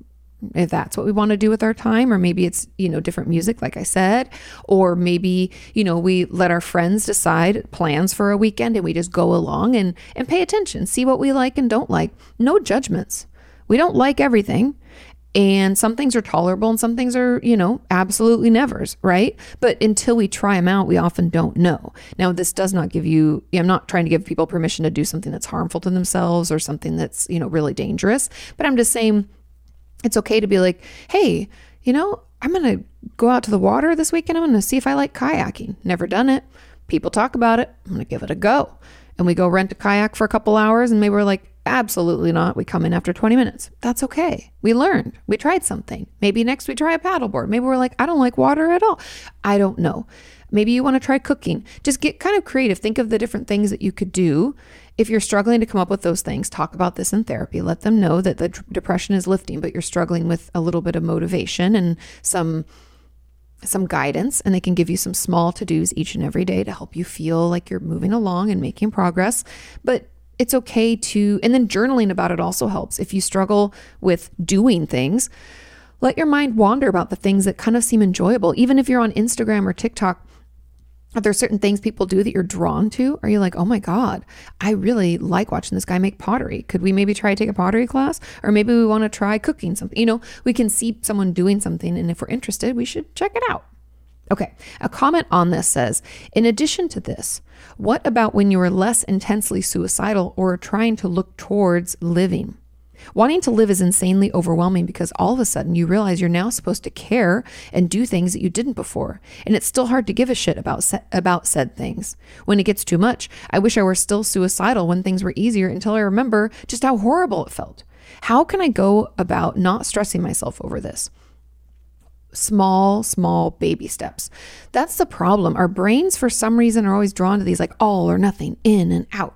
if that's what we want to do with our time or maybe it's you know different music like i said or maybe you know we let our friends decide plans for a weekend and we just go along and and pay attention see what we like and don't like. No judgments. We don't like everything and some things are tolerable and some things are you know absolutely nevers right? But until we try them out we often don't know. Now this does not give you i'm not trying to give people permission to do something that's harmful to themselves or something that's you know really dangerous but i'm just saying it's okay to be like, hey, you know, I'm going to go out to the water this weekend. I'm going to see if I like kayaking. Never done it. People talk about it. I'm going to give it a go. And we go rent a kayak for a couple hours and maybe we're like, Absolutely not. We come in after 20 minutes. That's okay. We learned. We tried something. Maybe next we try a paddleboard. Maybe we're like, I don't like water at all. I don't know. Maybe you want to try cooking. Just get kind of creative. Think of the different things that you could do. If you're struggling to come up with those things, talk about this in therapy. Let them know that the d- depression is lifting, but you're struggling with a little bit of motivation and some some guidance and they can give you some small to-dos each and every day to help you feel like you're moving along and making progress. But it's okay to and then journaling about it also helps. If you struggle with doing things, let your mind wander about the things that kind of seem enjoyable. Even if you're on Instagram or TikTok, are there certain things people do that you're drawn to? Are you like, oh my God, I really like watching this guy make pottery. Could we maybe try to take a pottery class? Or maybe we want to try cooking something. You know, we can see someone doing something, and if we're interested, we should check it out. Okay, a comment on this says In addition to this, what about when you are less intensely suicidal or trying to look towards living? Wanting to live is insanely overwhelming because all of a sudden you realize you're now supposed to care and do things that you didn't before. And it's still hard to give a shit about se- about said things. When it gets too much, I wish I were still suicidal when things were easier until I remember just how horrible it felt. How can I go about not stressing myself over this? small, small baby steps. That's the problem. Our brains, for some reason, are always drawn to these like all or nothing, in and out.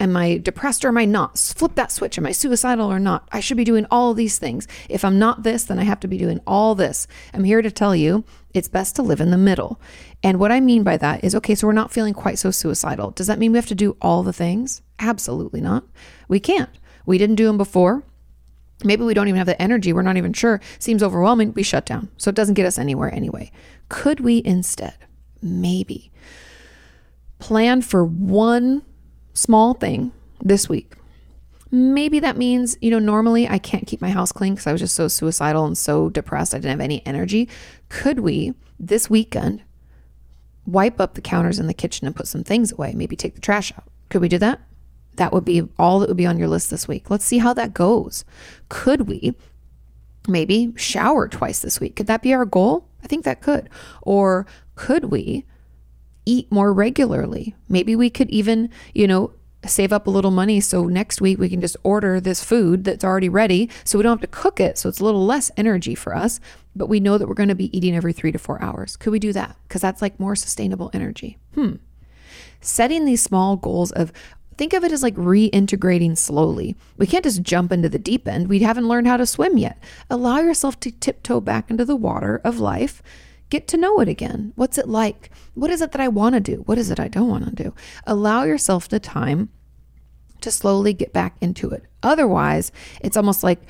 Am I depressed or am I not? Flip that switch. Am I suicidal or not? I should be doing all these things. If I'm not this, then I have to be doing all this. I'm here to tell you it's best to live in the middle. And what I mean by that is okay, so we're not feeling quite so suicidal. Does that mean we have to do all the things? Absolutely not. We can't. We didn't do them before. Maybe we don't even have the energy. We're not even sure. Seems overwhelming. We shut down. So it doesn't get us anywhere anyway. Could we instead, maybe, plan for one small thing this week? Maybe that means, you know, normally I can't keep my house clean because I was just so suicidal and so depressed. I didn't have any energy. Could we this weekend wipe up the counters in the kitchen and put some things away? Maybe take the trash out. Could we do that? That would be all that would be on your list this week. Let's see how that goes. Could we maybe shower twice this week? Could that be our goal? I think that could. Or could we eat more regularly? Maybe we could even, you know, save up a little money so next week we can just order this food that's already ready so we don't have to cook it so it's a little less energy for us but we know that we're going to be eating every 3 to 4 hours could we do that cuz that's like more sustainable energy hmm setting these small goals of Think of it as like reintegrating slowly. We can't just jump into the deep end. We haven't learned how to swim yet. Allow yourself to tiptoe back into the water of life. Get to know it again. What's it like? What is it that I want to do? What is it I don't want to do? Allow yourself the time to slowly get back into it. Otherwise, it's almost like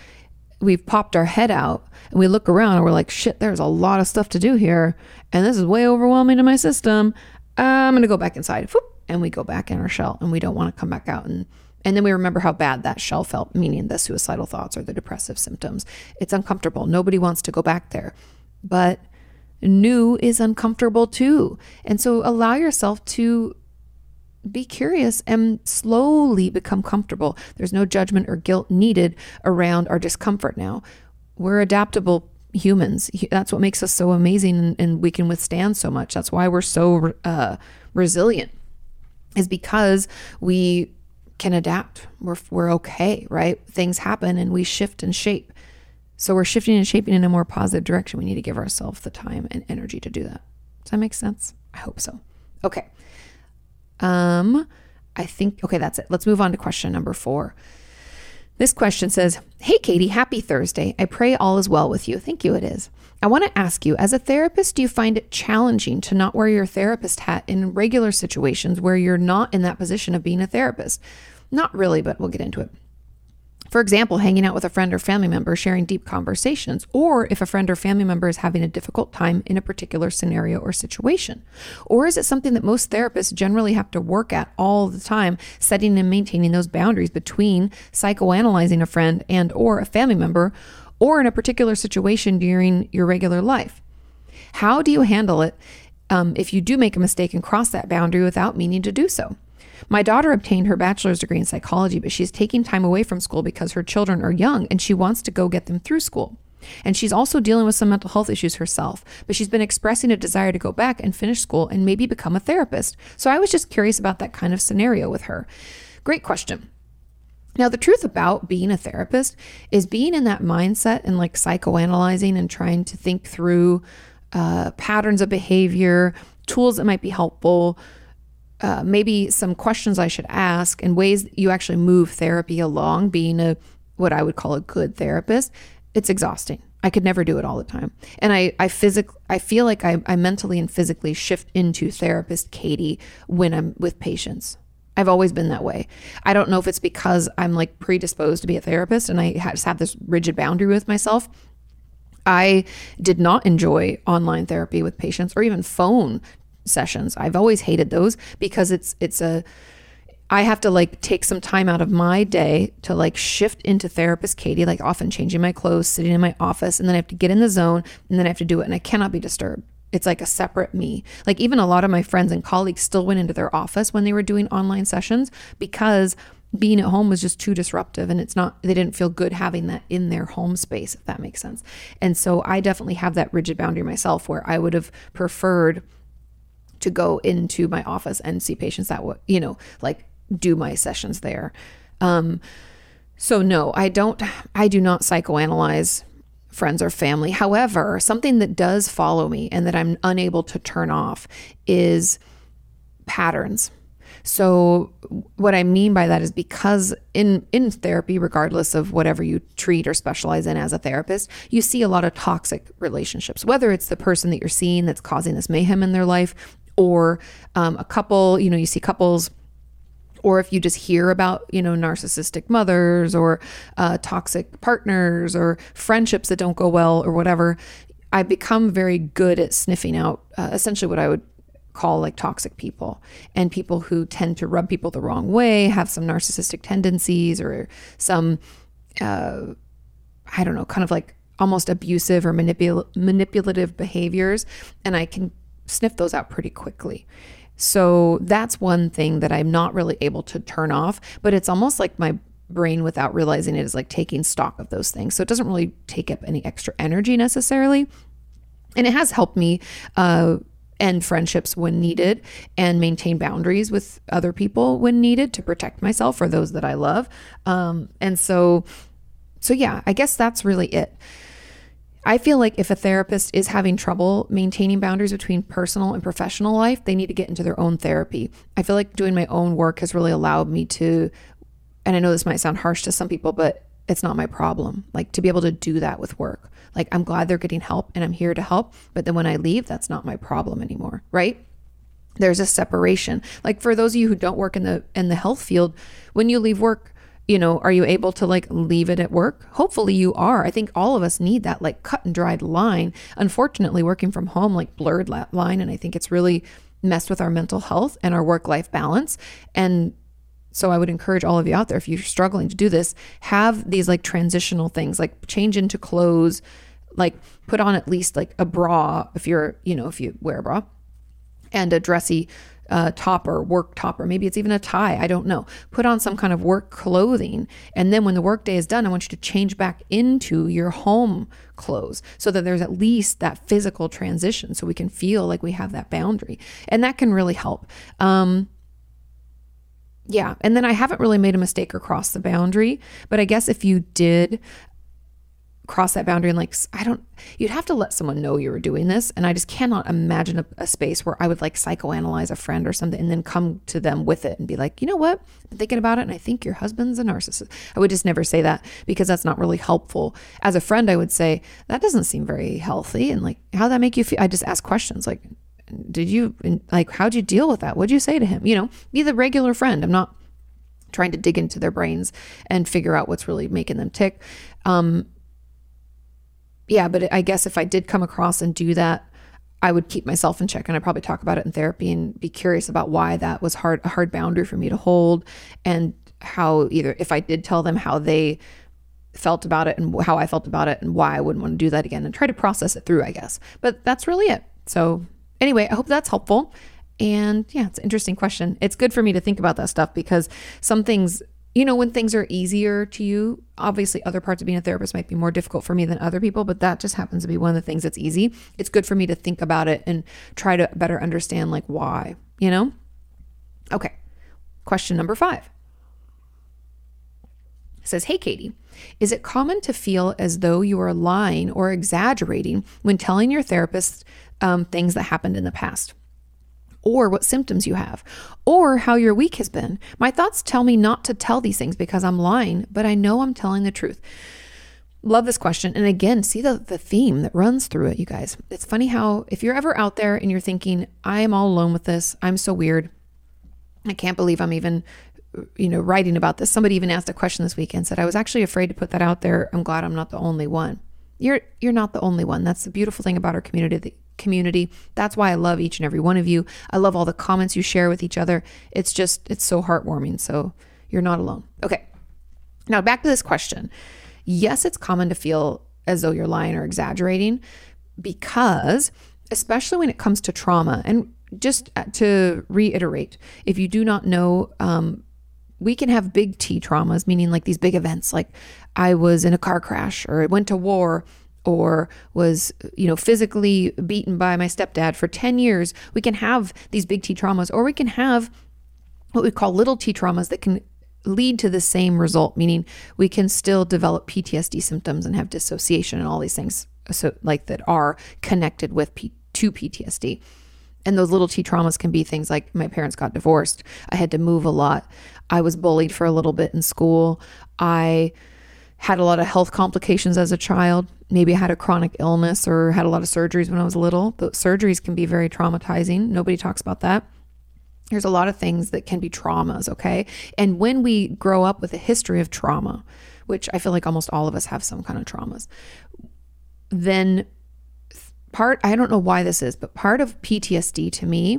we've popped our head out and we look around and we're like, shit, there's a lot of stuff to do here. And this is way overwhelming to my system. I'm going to go back inside. And we go back in our shell and we don't want to come back out and and then we remember how bad that shell felt meaning the suicidal thoughts or the depressive symptoms it's uncomfortable nobody wants to go back there but new is uncomfortable too and so allow yourself to be curious and slowly become comfortable there's no judgment or guilt needed around our discomfort now we're adaptable humans that's what makes us so amazing and, we can withstand so much that's why we're so uh, resilient is because we can adapt. We're, we're okay, right? Things happen and we shift and shape. So we're shifting and shaping in a more positive direction. We need to give ourselves the time and energy to do that. Does that make sense? I hope so. Okay. Um, I think, okay, that's it. Let's move on to question number four. This question says, Hey, Kati, happy Thursday. I pray all is well with you. Thank you, it is. I want to ask you, as a therapist, do you find it challenging to not wear your therapist hat in regular situations where you're not in that position of being a therapist? Not really, but we'll get into it. For example, hanging out with a friend or family member, sharing deep conversations, or if a friend or family member is having a difficult time in a particular scenario or situation. Or is it something that most therapists generally have to work at all the time, setting and maintaining those boundaries between psychoanalyzing a friend and or a family member or in a particular situation during your regular life. How do you handle it um, if you do make a mistake and cross that boundary without meaning to do so? My daughter obtained her bachelor's degree in psychology, but she's taking time away from school because her children are young and she wants to go get them through school. And she's also dealing with some mental health issues herself, but she's been expressing a desire to go back and finish school and maybe become a therapist. So I was just curious about that kind of scenario with her. Great question. Now, the truth about being a therapist is being in that mindset and like psychoanalyzing and trying to think through uh, patterns of behavior, tools that might be helpful, uh, maybe some questions I should ask, and ways you actually move therapy along. Being a what I would call a good therapist, it's exhausting. I could never do it all the time. And I, I physically, I feel like I, I mentally and physically shift into therapist Kati when I'm with patients. I've always been that way. I don't know if it's because I'm like predisposed to be a therapist and I just have this rigid boundary with myself. I did not enjoy online therapy with patients or even phone sessions. I've always hated those because it's it's a I have to like take some time out of my day to like shift into therapist Kati, like often changing my clothes, sitting in my office, and then I have to get in the zone and then I have to do it and I cannot be disturbed. It's like a separate me. Like even a lot of my friends and colleagues still went into their office when they were doing online sessions because being at home was just too disruptive and it's not they didn't feel good having that in their home space if that makes sense and so i definitely have that rigid boundary myself where i would have preferred to go into my office and see patients that would you know like do my sessions there. Um so no i don't i do not psychoanalyze friends or family. However something that does follow me and that i'm unable to turn off is patterns. So what I mean by that is because in in therapy regardless of whatever you treat or specialize in as a therapist, you see a lot of toxic relationships, whether it's the person that you're seeing that's causing this mayhem in their life or um, a couple, you know, you see couples or if you just hear about you know narcissistic mothers or uh, toxic partners or friendships that don't go well or whatever i become very good at sniffing out uh, essentially what i would call like toxic people and people who tend to rub people the wrong way, have some narcissistic tendencies or some, uh, I don't know, kind of like almost abusive or manipul- manipulative behaviors. And I can sniff those out pretty quickly. So that's one thing that I'm not really able to turn off, but it's almost like my brain without realizing it is like taking stock of those things. So it doesn't really take up any extra energy necessarily. And it has helped me uh, end friendships when needed and maintain boundaries with other people when needed to protect myself or those that I love. Um, and so, so yeah, I guess that's really it. I feel like if a therapist is having trouble maintaining boundaries between personal and professional life, they need to get into their own therapy. I feel like doing my own work has really allowed me to, and I know this might sound harsh to some people, but it's not my problem. Like to be able to do that with work. Like I'm glad they're getting help and I'm here to help, but then when I leave, that's not my problem anymore, right? There's a separation. Like for those of you who don't work in the in the health field, when you leave work, you know, are you able to like leave it at work? Hopefully you are. I think all of us need that like cut and dried line. Unfortunately, working from home like blurred that line and I think it's really messed with our mental health and our work life balance and so I would encourage all of you out there if you're struggling to do this, have these like transitional things, like change into clothes, like put on at least like a bra if you're, you know, if you wear a bra and a dressy uh, top or work topper. maybe it's even a tie. I don't know. Put on some kind of work clothing. And then when the work day is done, I want you to change back into your home clothes so that there's at least that physical transition so we can feel like we have that boundary. And that can really help. Um, yeah. And then I haven't really made a mistake or crossed the boundary. But I guess if you did cross that boundary and like, I don't, you'd have to let someone know you were doing this. And I just cannot imagine a, a, space where I would like psychoanalyze a friend or something and then come to them with it and be like, you know what? I'm thinking about it and I think your husband's a narcissist. I would just never say that because that's not really helpful. As a friend, I would say, that doesn't seem very healthy. And like, how that make you feel? I just ask questions like, did you like how'd you deal with that what'd you say to him you know be the regular friend i'm not trying to dig into their brains and figure out what's really making them tick um yeah but i guess if i did come across and do that i would keep myself in check and i'd probably talk about it in therapy and be curious about why that was hard a hard boundary for me to hold and how either if i did tell them how they felt about it and how i felt about it and why i wouldn't want to do that again and try to process it through i guess but that's really it so Anyway, I hope that's helpful. And yeah, it's an interesting question. It's good for me to think about that stuff because some things, you know, when things are easier to you, obviously other parts of being a therapist might be more difficult for me than other people, but that just happens to be one of the things that's easy. It's good for me to think about it and try to better understand like why, you know? Okay. Question number five. It says, Hey, Kati, is it common to feel as though you are lying or exaggerating when telling your therapist um, things that happened in the past? Or what symptoms you have, or how your week has been. My thoughts tell me not to tell these things because I'm lying, but I know I'm telling the truth. Love this question. And again, see the, the theme that runs through it, you guys. It's funny how, if you're ever out there and you're thinking, I am all alone with this, I'm so weird, I can't believe I'm even you know, writing about this. Somebody even asked a question this weekend said, I was actually afraid to put that out there. I'm glad I'm not the only one. You're you're not the only one. That's the beautiful thing about our community. Community. That's why I love each and every one of you. I love all the comments you share with each other. It's just it's so heartwarming. So you're not alone. Okay. Now back to this question. Yes, it's common to feel as though you're lying or exaggerating because especially when it comes to trauma and just to reiterate, if you do not know um, we can have big T traumas, meaning like these big events, like I was in a car crash or I went to war or was, you know, physically beaten by my stepdad for 10 years. We can have these big T traumas, or we can have what we call little T traumas that can lead to the same result, meaning we can still develop PTSD symptoms and have dissociation and all these things so like that are connected with P- to PTSD. And those little T traumas can be things like my parents got divorced. I had to move a lot. I was bullied for a little bit in school. I had a lot of health complications as a child. Maybe I had a chronic illness or had a lot of surgeries when I was little. Those surgeries can be very traumatizing. Nobody talks about that. There's a lot of things that can be traumas, okay? And when we grow up with a history of trauma, which I feel like almost all of us have some kind of traumas, then part, I don't know why this is, but part of PTSD to me,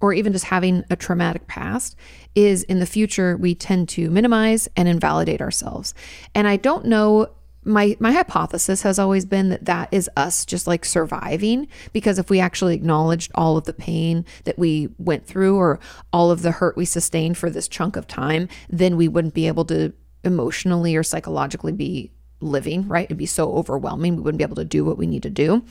or even just having a traumatic past, is in the future we tend to minimize and invalidate ourselves. And I don't know my my hypothesis has always been that that is us just like surviving because if we actually acknowledged all of the pain that we went through or all of the hurt we sustained for this chunk of time then we wouldn't be able to emotionally or psychologically be living right it'd be so overwhelming we wouldn't be able to do what we need to do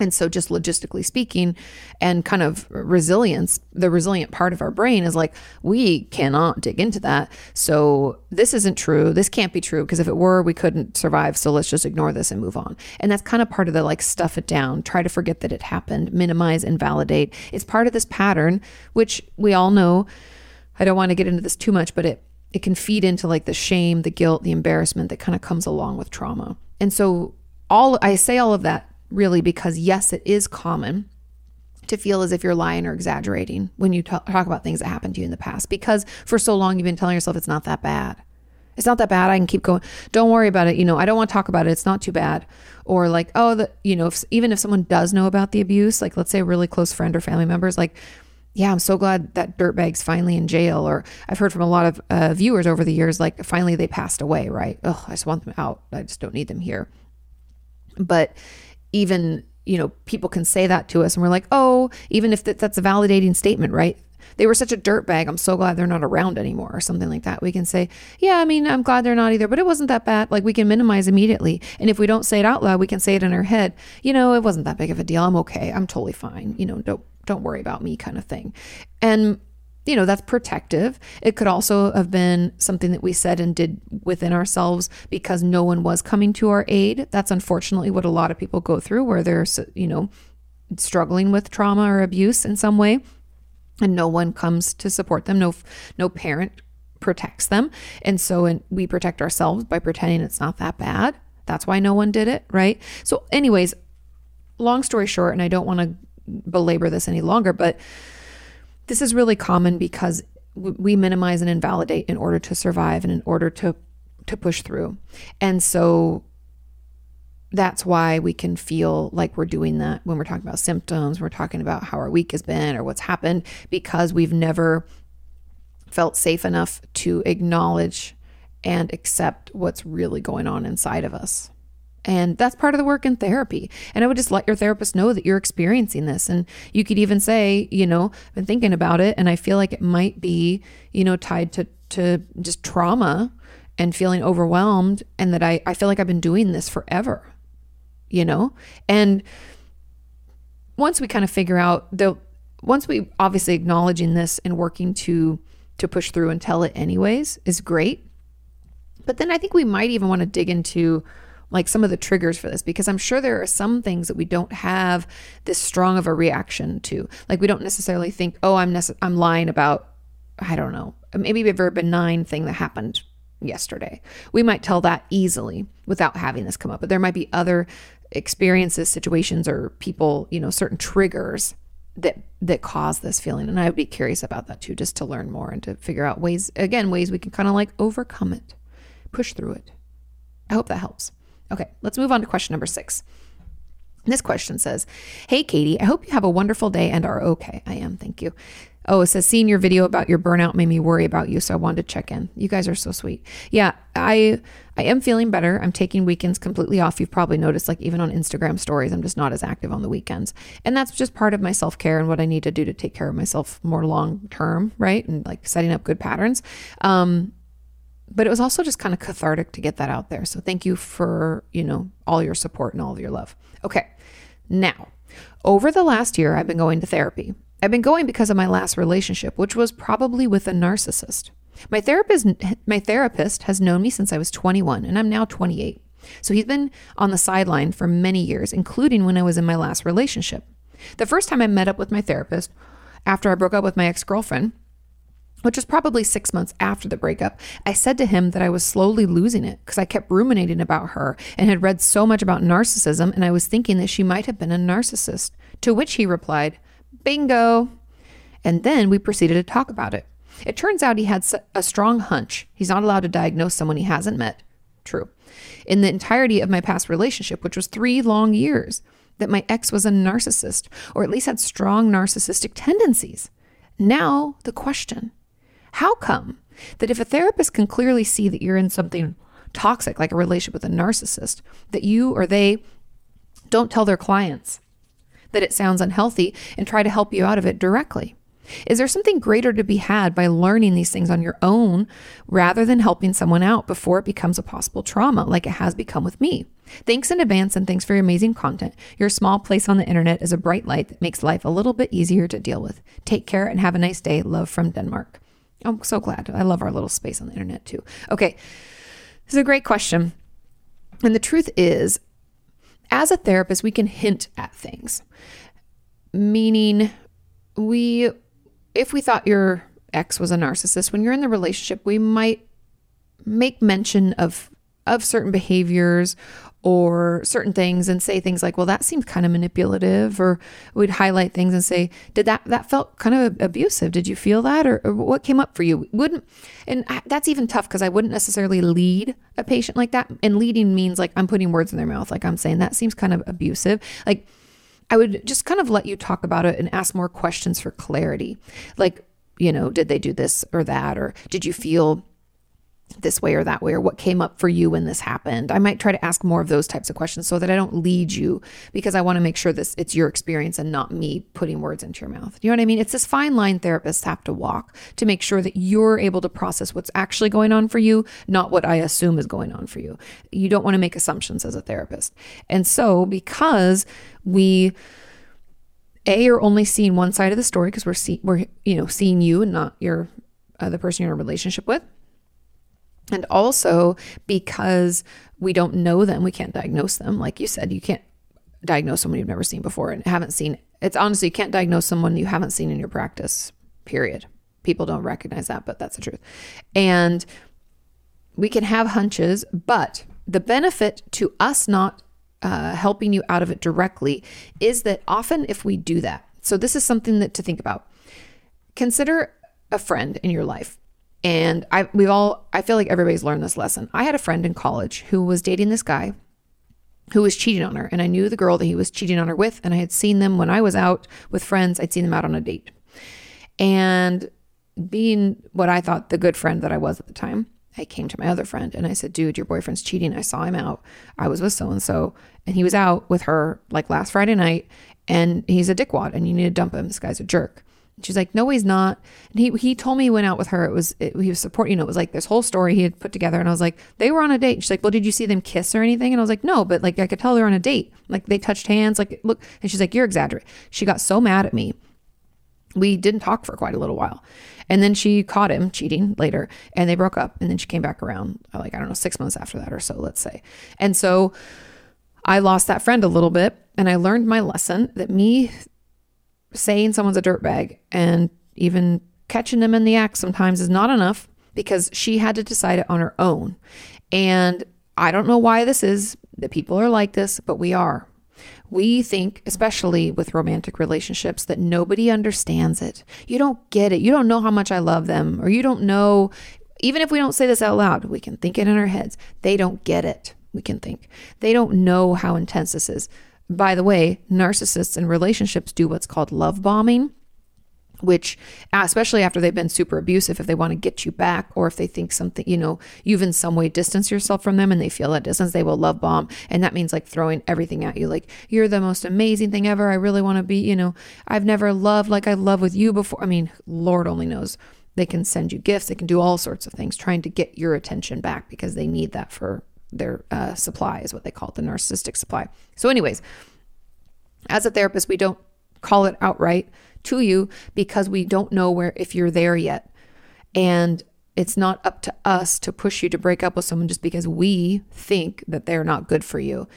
and so, just logistically speaking, and kind of resilience, the resilient part of our brain is like, we cannot dig into that. So, this isn't true. This can't be true because if it were, we couldn't survive. So, let's just ignore this and move on. And that's kind of part of the like stuff it down, try to forget that it happened, minimize, invalidate. It's part of this pattern, which we all know. I don't want to get into this too much, but it, it can feed into like the shame, the guilt, the embarrassment that kind of comes along with trauma. And so, all I say all of that really because, yes, it is common to feel as if you're lying or exaggerating when you talk about things that happened to you in the past because for so long you've been telling yourself it's not that bad. It's not that bad. I can keep going. Don't worry about it. You know, I don't want to talk about it. It's not too bad. Or like, oh, the, you know, if, even if someone does know about the abuse, like let's say a really close friend or family members, like, yeah, I'm so glad that dirtbag's finally in jail. Or I've heard from a lot of uh, viewers over the years, like finally they passed away, right? Oh, I just want them out. I just don't need them here. But even you know people can say that to us and we're like oh even if that's a validating statement right? They were such a dirtbag i'm so glad they're not around anymore or something like that. We can say yeah i mean i'm glad they're not either but it wasn't that bad. Like we can minimize immediately. And if we don't say it out loud we can say it in our head you know it wasn't that big of a deal. I'm okay. I'm totally fine. You know don't don't worry about me kind of thing. And you know, that's protective. It could also have been something that we said and did within ourselves because no one was coming to our aid. That's unfortunately what a lot of people go through where they're, you know, struggling with trauma or abuse in some way and no one comes to support them. No no parent protects them. And so and we protect ourselves by pretending it's not that bad. That's why no one did it, right? So anyways, long story short and I don't want to belabor this any longer, but this is really common because we minimize and invalidate in order to survive and in order to to push through. And so that's why we can feel like we're doing that when we're talking about symptoms, we're talking about how our week has been or what's happened because we've never felt safe enough to acknowledge and accept what's really going on inside of us. And that's part of the work in therapy. And I would just let your therapist know that you're experiencing this. And you could even say, you know, I've been thinking about it and I feel like it might be, you know, tied to, to just trauma and feeling overwhelmed. And that I, I feel like I've been doing this forever, you know? And once we kind of figure out the, once we obviously acknowledging this and working to, to push through and tell it anyways is great But then I think we might even want to dig into like some of the triggers for this because I'm sure there are some things that we don't have this strong of a reaction to. Like we don't necessarily think, "Oh, I'm I'm lying about I don't know, maybe a very benign thing that happened yesterday." We might tell that easily without having this come up. But there might be other experiences, situations or people, you know, certain triggers that that cause this feeling and I would be curious about that too just to learn more and to figure out ways again ways we can kind of like overcome it push through it I hope that helps okay let's move on to question number 6 this question says hey Kati I hope you have a wonderful day and are okay I am thank you Oh, it says seeing your video about your burnout made me worry about you, so I wanted to check in. You guys are so sweet. Yeah, I I am feeling better. I'm taking weekends completely off. You've probably noticed like even on Instagram stories, I'm just not as active on the weekends. And that's just part of my self-care and what I need to do to take care of myself more long term, right? And like setting up good patterns. Um but it was also just kind of cathartic to get that out there. So thank you for, you know, all your support and all of your love. Okay. Now, over the last year, I've been going to therapy. I've been going because of my last relationship, which was probably with a narcissist. My therapist my therapist has known me since I was 21 and I'm now 28. So he's been on the sideline for many years, including when I was in my last relationship. The first time I met up with my therapist after I broke up with my ex-girlfriend, which was probably 6 months after the breakup, I said to him that I was slowly losing it because I kept ruminating about her and had read so much about narcissism and I was thinking that she might have been a narcissist. To which he replied, Bingo. And then we proceeded to talk about it. It turns out he had a strong hunch. He's not allowed to diagnose someone he hasn't met. True. In the entirety of my past relationship, which was three long years, that my ex was a narcissist, or at least had strong narcissistic tendencies. Now, the question how come that if a therapist can clearly see that you're in something toxic, like a relationship with a narcissist, that you or they don't tell their clients? that it sounds unhealthy and try to help you out of it directly? Is there something greater to be had by learning these things on your own rather than helping someone out before it becomes a possible trauma like it has become with me? Thanks in advance and thanks for your amazing content. Your small place on the internet is a bright light that makes life a little bit easier to deal with. Take care and have a nice day. Love from Denmark. I'm so glad. I love our little space on the internet too. Okay. This is a great question. And the truth is, as a therapist, we can hint at things, meaning we, if we thought your ex was a narcissist, when you're in the relationship, we might make mention of of certain behaviors or certain things and say things like, well, that seems kind of manipulative, or we'd highlight things and say, did that, that felt kind of abusive. Did you feel that? Or, or what came up for you? Wouldn't, and that's even tough because I wouldn't necessarily lead a patient like that. And leading means like I'm putting words in their mouth. Like I'm saying that seems kind of abusive. Like I would just kind of let you talk about it and ask more questions for clarity. Like, you know, did they do this or that? Or did you feel this way or that way or what came up for you when this happened. I might try to ask more of those types of questions so that i don't lead you because i want to make sure this it's your experience and not me putting words into your mouth. You know what i mean? It's this fine line therapists have to walk to make sure that you're able to process what's actually going on for you not what i assume is going on for you. You don't want to make assumptions as a therapist. And so because we a are only seeing one side of the story because we're see, we're you know seeing you and not your uh, the person you're in a relationship with and also because we don't know them, we can't diagnose them. Like you said, you can't diagnose someone you've never seen before and haven't seen. It's honestly, you can't diagnose someone you haven't seen in your practice, period. People don't recognize that, but that's the truth. And we can have hunches, but the benefit to us not uh, helping you out of it directly is that often if we do that, so this is something that to think about. Consider a friend in your life and I we've all I feel like everybody's learned this lesson. I had a friend in college who was dating this guy who was cheating on her and I knew the girl that he was cheating on her with and I had seen them when I was out with friends. I'd seen them out on a date. And being what I thought the good friend that I was at the time, I came to my other friend and I said, "Dude, your boyfriend's cheating. I saw him out. I was with so and so and he was out with her like last Friday night and he's a dickwad and you need to dump him. This guy's a jerk." She's like, no, he's not. And he he told me he went out with her. It was it, he was supporting. You know, it was like this whole story he had put together. And I was like, they were on a date. And she's like, well, did you see them kiss or anything? And I was like, no, but like I could tell they're on a date. Like they touched hands. Like look. And she's like, you're exaggerating. She got so mad at me we didn't talk for quite a little while. And then she caught him cheating later and they broke up. And then she came back around, like, I don't know, six months after that or so, let's say. And so I lost that friend a little bit and I learned my lesson that me saying someone's a dirtbag and even catching them in the act sometimes is not enough because she had to decide it on her own. And I don't know why this is that people are like this, but we are. We think, especially with romantic relationships, that nobody understands it. You don't get it. You don't know how much I love them, or you don't know, even if we don't say this out loud, we can think it in our heads. They don't get it. We can think. They don't know how intense this is. By the way, narcissists in relationships do what's called love bombing which especially after they've been super abusive if they want to get you back or if they think something you know you've in some way distanced yourself from them and they feel that distance they will love bomb. And that means like throwing everything at you like you're the most amazing thing ever i really want to be you know i've never loved like i love with you before. I mean lord only knows. They can send you gifts they can do all sorts of things trying to get your attention back because they need that for their uh, supply is what they call it the narcissistic supply so anyways as a therapist we don't call it outright to you because we don't know where if you're there yet. And it's not up to us to push you to break up with someone just because we think that they're not good for you.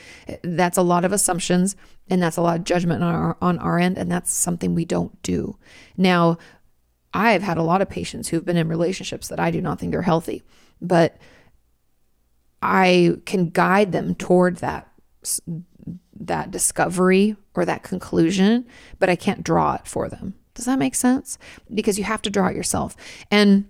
That's a lot of assumptions and that's a lot of judgment on our on our end and that's something we don't do. Now, I've had a lot of patients who've been in relationships that I do not think they're healthy, but I can guide them toward that that discovery or that conclusion, but I can't draw it for them. Does that make sense? Because you have to draw it yourself. And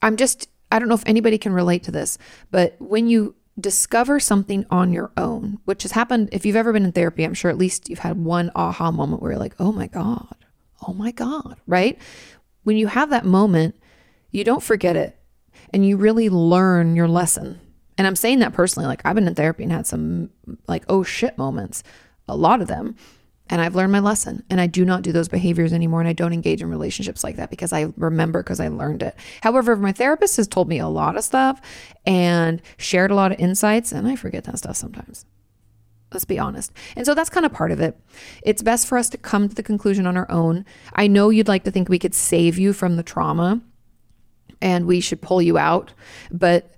I'm just, I don't know if anybody can relate to this, but when you discover something on your own, which has happened, if you've ever been in therapy, I'm sure at least you've had one aha moment where you're like, oh my God, oh my God, right? When you have that moment, you don't forget it and you really learn your lesson and I'm saying that personally. Like, I've been in therapy and had some, like, oh shit moments, a lot of them. And I've learned my lesson. And I do not do those behaviors anymore. And I don't engage in relationships like that because I remember because I learned it. However, my therapist has told me a lot of stuff and shared a lot of insights. And I forget that stuff sometimes. Let's be honest. And so that's kind of part of it. It's best for us to come to the conclusion on our own. I know you'd like to think we could save you from the trauma and we should pull you out, but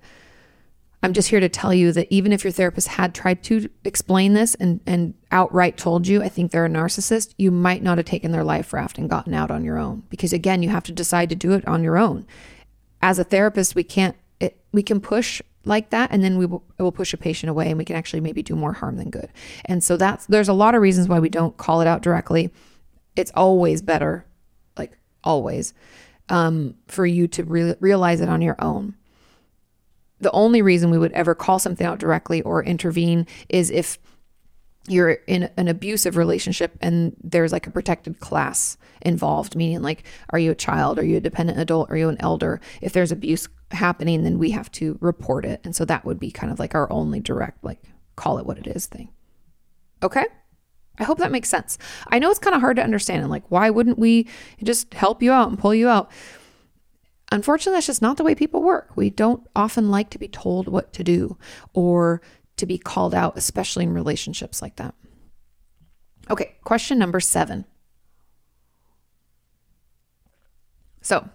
I'm just here to tell you that even if your therapist had tried to explain this and, and outright told you, I think they're a narcissist, you might not have taken their life raft and gotten out on your own. Because again, you have to decide to do it on your own. As a therapist, we can't, it, we can push like that and then we will, will push a patient away and we can actually maybe do more harm than good. And so that's, there's a lot of reasons why we don't call it out directly. It's always better, like always, um, for you to re- realize it on your own the only reason we would ever call something out directly or intervene is if you're in an abusive relationship and there's like a protected class involved, meaning like, are you a child? Are you a dependent adult? Are you an elder? If there's abuse happening, then we have to report it. And so that would be kind of like our only direct, like, call it what it is thing. Okay? I hope that makes sense. I know it's kind of hard to understand. And like, why wouldn't we just help you out and pull you out? Unfortunately, that's just not the way people work. We don't often like to be told what to do or to be called out, especially in relationships like that. Okay, question number seven. So,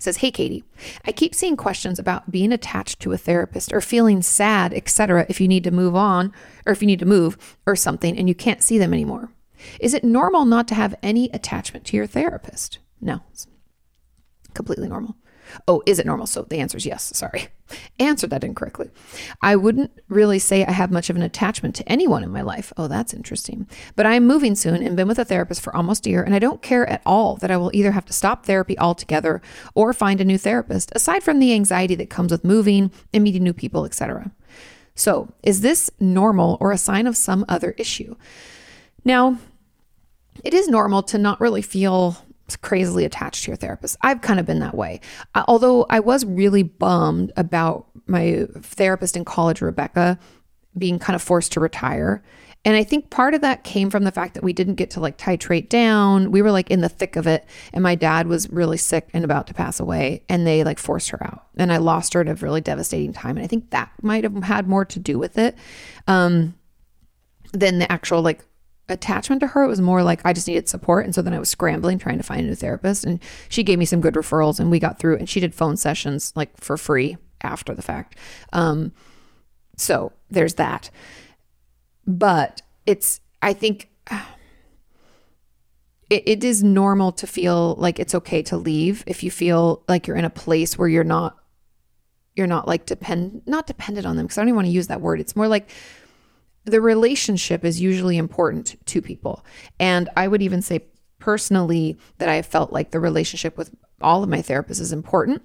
says, "Hey Kati, I keep seeing questions about being attached to a therapist or feeling sad, etc. if you need to move on or if you need to move or something and you can't see them anymore. Is it normal not to have any attachment to your therapist?" No, completely normal. Oh, is it normal? So the answer is yes. Sorry. Answered that incorrectly. I wouldn't really say I have much of an attachment to anyone in my life. Oh, that's interesting. But I'm moving soon and been with a therapist for almost a year, and I don't care at all that I will either have to stop therapy altogether or find a new therapist, aside from the anxiety that comes with moving and meeting new people, etc. So, is this normal or a sign of some other issue? Now, it is normal to not really feel crazily attached to your therapist. I've kind of been that way. Uh, although I was really bummed about my therapist in college, Rebecca, being kind of forced to retire. And I think part of that came from the fact that we didn't get to like titrate down. We were like in the thick of it. And my dad was really sick and about to pass away. And they like forced her out. And I lost her at a really devastating time. And I think that might have had more to do with it um, than the actual like attachment to her. It was more like I just needed support. And so then I was scrambling trying to find a new therapist. And she gave me some good referrals and we got through. And she did phone sessions like for free after the fact. Um, so there's that. But it's, I think it, is normal to feel like it's okay to leave if you feel like you're in a place where you're not you're not like depend not dependent on them because I don't even want to use that word. It's more like the relationship is usually important to people. And I would even say personally that I felt like the relationship with all of my therapists is important.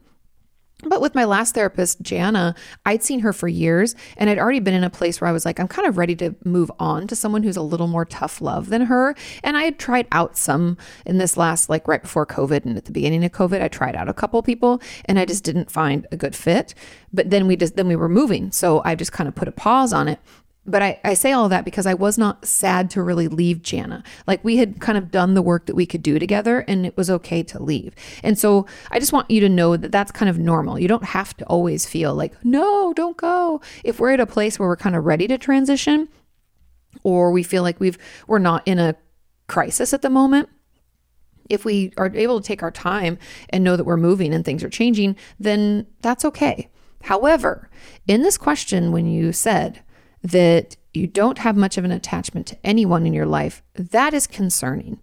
But with my last therapist, Jana, I'd seen her for years and I'd already been in a place where I was like, I'm kind of ready to move on to someone who's a little more tough love than her. And I had tried out some in this last, like right before COVID and at the beginning of COVID, I tried out a couple people and I just didn't find a good fit. But then we just, then we were moving. So I just kind of put a pause on it but I, I say all that because I was not sad to really leave Jana. Like we had kind of done the work that we could do together and it was okay to leave. And so I just want you to know that that's kind of normal. You don't have to always feel like, no, don't go. If we're at a place where we're kind of ready to transition or we feel like we've, we're not in a crisis at the moment, if we are able to take our time and know that we're moving and things are changing, then that's okay. However, in this question, when you said, that you don't have much of an attachment to anyone in your life, that is concerning.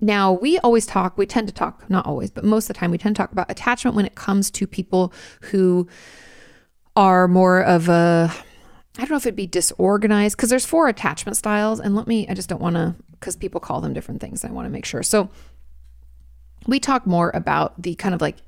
Now, we always talk, we tend to talk, not always, but most of the time, we tend to talk about attachment when it comes to people who are more of a, I don't know if it'd be disorganized, because there's four attachment styles. And let me, I just don't want to, because people call them different things. I want to make sure. So, we talk more about the kind of like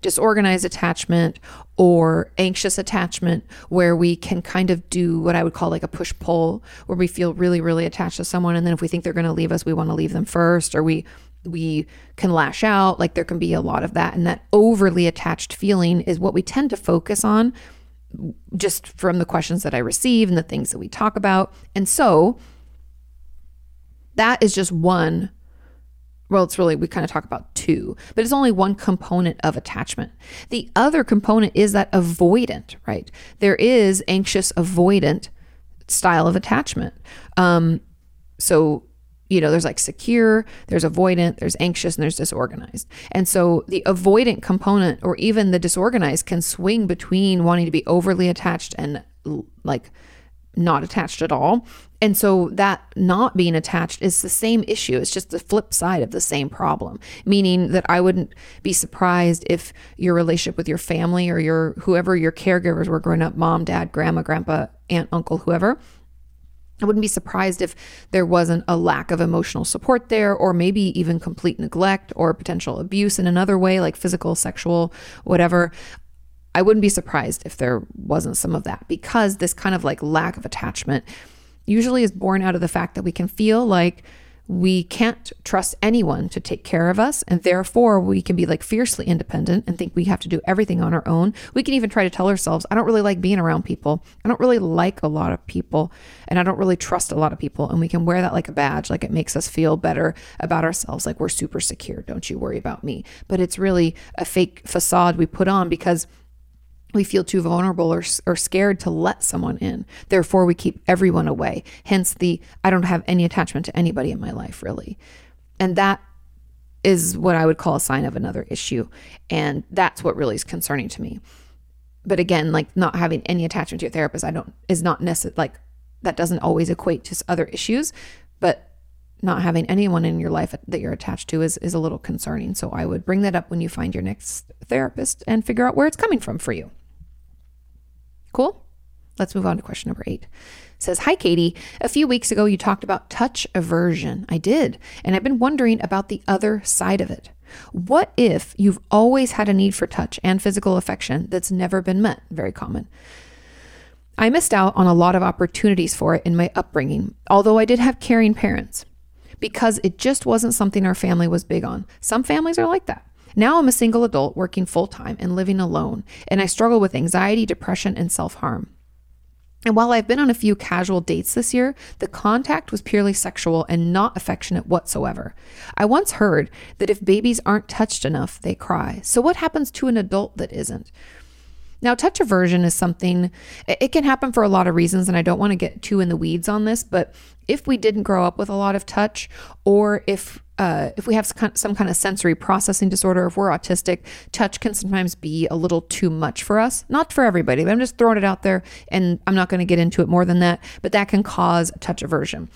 disorganized attachment or anxious attachment where we can kind of do what I would call like a push pull where we feel really really attached to someone and then if we think they're going to leave us we want to leave them first or we we can lash out like there can be a lot of that and that overly attached feeling is what we tend to focus on just from the questions that I receive and the things that we talk about and so that is just one well, it's really, we kind of talk about two, but it's only one component of attachment. The other component is that avoidant, right? There is anxious avoidant style of attachment. Um, so, you know, there's like secure, there's avoidant, there's anxious, and there's disorganized. And so the avoidant component or even the disorganized can swing between wanting to be overly attached and like not attached at all. And so that not being attached is the same issue. It's just the flip side of the same problem, meaning that I wouldn't be surprised if your relationship with your family or your whoever your caregivers were growing up, mom, dad, grandma, grandpa, aunt, uncle, whoever, I wouldn't be surprised if there wasn't a lack of emotional support there, or maybe even complete neglect or potential abuse in another way, like physical, sexual, whatever. I wouldn't be surprised if there wasn't some of that because this kind of like lack of attachment usually is born out of the fact that we can feel like we can't trust anyone to take care of us. And therefore, we can be like fiercely independent and think we have to do everything on our own. We can even try to tell ourselves, I don't really like being around people. I don't really like a lot of people. And I don't really trust a lot of people. And we can wear that like a badge, like it makes us feel better about ourselves, like we're super secure. Don't you worry about me. But it's really a fake facade we put on because we feel too vulnerable or, or scared to let someone in. Therefore, we keep everyone away. Hence, the I don't have any attachment to anybody in my life, really. And that is what I would call a sign of another issue. And that's what really is concerning to me. But again, like not having any attachment to a therapist, I don't, is not necessary, like that doesn't always equate to other issues. But not having anyone in your life that you're attached to is, is a little concerning. So I would bring that up when you find your next therapist and figure out where it's coming from for you. Cool? Let's move on to question number eight. It says, Hi, Kati. A few weeks ago, you talked about touch aversion. I did. And I've been wondering about the other side of it. What if you've always had a need for touch and physical affection that's never been met? Very common. I missed out on a lot of opportunities for it in my upbringing, although I did have caring parents, because it just wasn't something our family was big on. Some families are like that. Now I'm a single adult working full time and living alone, and I struggle with anxiety, depression, and self harm. And while I've been on a few casual dates this year, the contact was purely sexual and not affectionate whatsoever. I once heard that if babies aren't touched enough, they cry. So, what happens to an adult that isn't? Now, touch aversion is something, it can happen for a lot of reasons, and I don't want to get too in the weeds on this, but if we didn't grow up with a lot of touch, or if uh, if we have some kind of sensory processing disorder, if we're autistic, touch can sometimes be a little too much for us. Not for everybody, but I'm just throwing it out there, and I'm not going to get into it more than that, but that can cause touch aversion.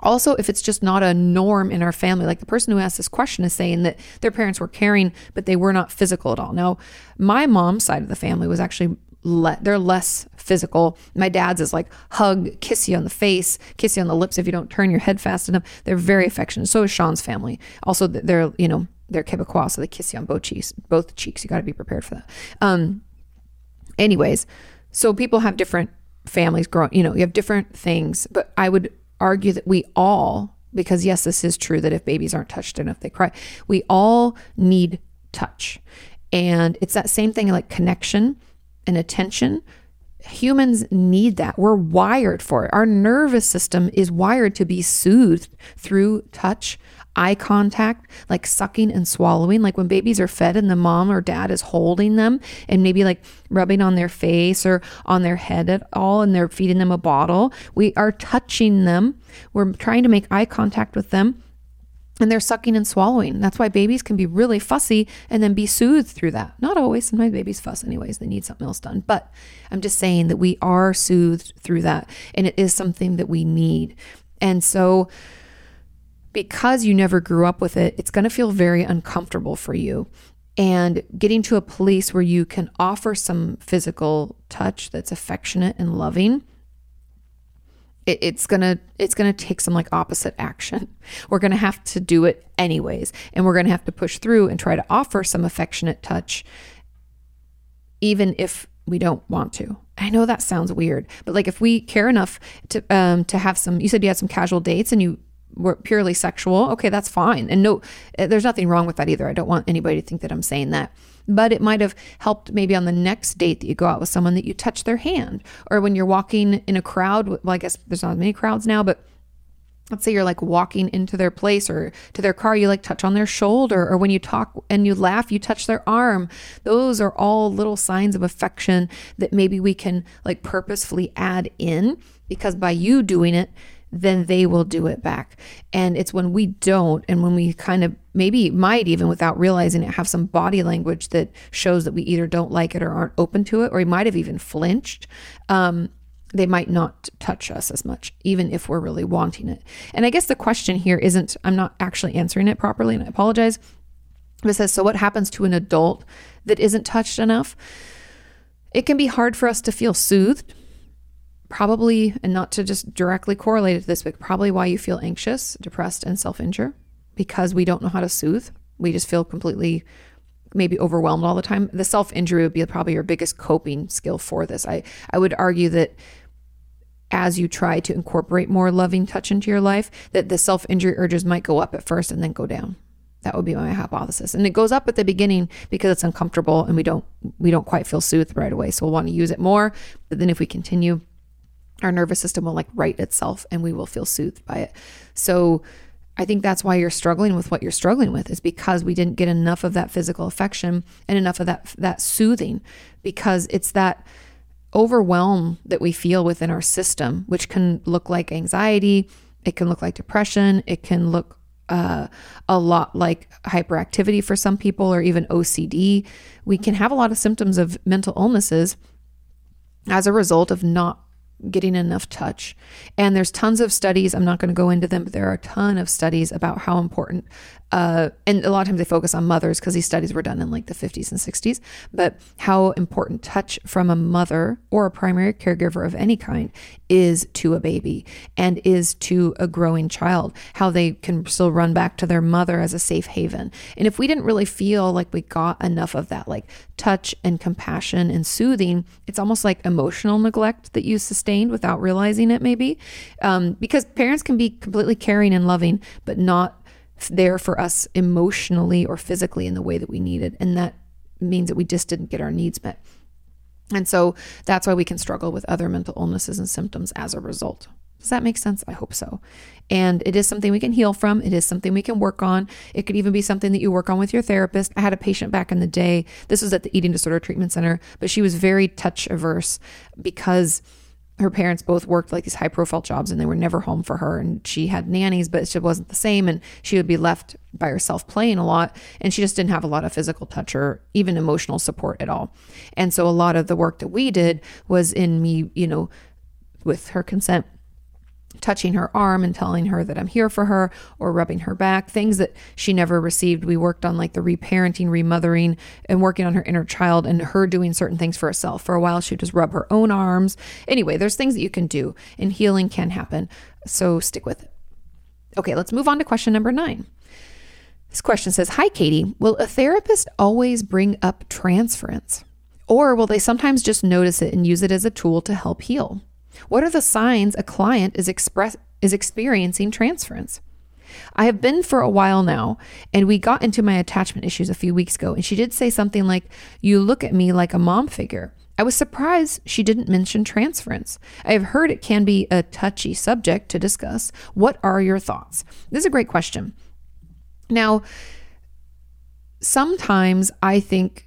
Also, if it's just not a norm in our family, like the person who asked this question is saying that their parents were caring, but they were not physical at all. Now, my mom's side of the family was actually le- they're less physical. My dad's is like hug, kiss you on the face, kiss you on the lips if you don't turn your head fast enough. They're very affectionate. So is Sean's family. Also, they're you know they're Quebecois, so they kiss you on both cheeks. Both cheeks. You got to be prepared for that. Um. Anyways, so people have different families growing. You know, you have different things, but I would argue that we all, because yes, this is true that if babies aren't touched enough, they cry, we all need touch. And it's that same thing like connection and attention. Humans need that. We're wired for it. Our nervous system is wired to be soothed through touch, eye contact, like sucking and swallowing. Like when babies are fed and the mom or dad is holding them and maybe like rubbing on their face or on their head at all, and they're feeding them a bottle. We are touching them. We're trying to make eye contact with them. And they're sucking and swallowing. That's why babies can be really fussy and then be soothed through that. Not always. Sometimes babies fuss anyways. They need something else done. But I'm just saying that we are soothed through that. And it is something that we need. And so because you never grew up with it, it's going to feel very uncomfortable for you. And getting to a place where you can offer some physical touch that's affectionate and loving, it, it's gonna it's gonna take some like opposite action. We're gonna have to do it anyways, and we're gonna have to push through and try to offer some affectionate touch, even if we don't want to. I know that sounds weird, but like if we care enough to um to have some, you said you had some casual dates and you were purely sexual, okay, that's fine. And no, eh, there's nothing wrong with that either. I don't want anybody to think that I'm saying that. But it might have helped maybe on the next date that you go out with someone that you touch their hand, or when you're walking in a crowd. Well, I guess there's not as many crowds now, but let's say you're like walking into their place or to their car, you like touch on their shoulder, or when you talk and you laugh, you touch their arm. Those are all little signs of affection that maybe we can like purposefully add in because by you doing it, then they will do it back. And it's when we don't, and when we kind of maybe might even without realizing it have some body language that shows that we either don't like it or aren't open to it, or we might have even flinched. Um, they might not touch us as much, even if we're really wanting it. And I guess the question here isn't, I'm not actually answering it properly, and I apologize. It says, So what happens to an adult that isn't touched enough? It can be hard for us to feel soothed probably, and not to just directly correlate it to this, but probably why you feel anxious, depressed, and self injure because we don't know how to soothe. We just feel completely maybe overwhelmed all the time. The self injury would be probably your biggest coping skill for this. I, I would argue that as you try to incorporate more loving touch into your life, that the self injury urges might go up at first and then go down. That would be my hypothesis. And it goes up at the beginning because it's uncomfortable and we don't we don't quite feel soothed right away. So we'll want to use it more. But then if we continue, our nervous system will like right itself and we will feel soothed by it. So I think that's why you're struggling with what you're struggling with is because we didn't get enough of that physical affection and enough of that that soothing because it's that overwhelm that we feel within our system which can look like anxiety, it can look like depression, it can look uh, a lot like hyperactivity for some people or even OCD. We can have a lot of symptoms of mental illnesses as a result of not getting enough touch. And there's tons of studies. I'm not going to go into them, but there are a ton of studies about how important uh, and a lot of times they focus on mothers because these studies were done in like the 50s and 60s, but how important touch from a mother or a primary caregiver of any kind is to a baby and is to a growing child, how they can still run back to their mother as a safe haven. And if we didn't really feel like we got enough of that, like touch and compassion and soothing, it's almost like emotional neglect that you sustained without realizing it, maybe. Um, because parents can be completely caring and loving, but not there for us emotionally or physically in the way that we needed. And that means that we just didn't get our needs met. And so that's why we can struggle with other mental illnesses and symptoms as a result. Does that make sense? I hope so. And it is something we can heal from. It is something we can work on. It could even be something that you work on with your therapist. I had a patient back in the day. This was at the Eating Disorder Treatment Center, but she was very touch averse because her parents both worked like these high profile jobs and they were never home for her and she had nannies but it wasn't the same and she would be left by herself playing a lot and she just didn't have a lot of physical touch or even emotional support at all. And so a lot of the work that we did was in me you know with her consent touching her arm and telling her that I'm here for her or rubbing her back, things that she never received. We worked on like the reparenting, remothering, and working on her inner child and her doing certain things for herself. For a while, she'd just rub her own arms. Anyway, there's things that you can do and healing can happen. So stick with it. Okay, let's move on to question number nine. This question says Hi, Kati. Will a therapist always bring up transference? Or will they sometimes just notice it and use it as a tool to help heal? What are the signs a client is express is experiencing transference? I have been for a while now, and we got into my attachment issues a few weeks ago, and she did say something like, You look at me like a mom figure. I was surprised she didn't mention transference. I have heard it can be a touchy subject to discuss. What are your thoughts? This is a great question. Now, sometimes I think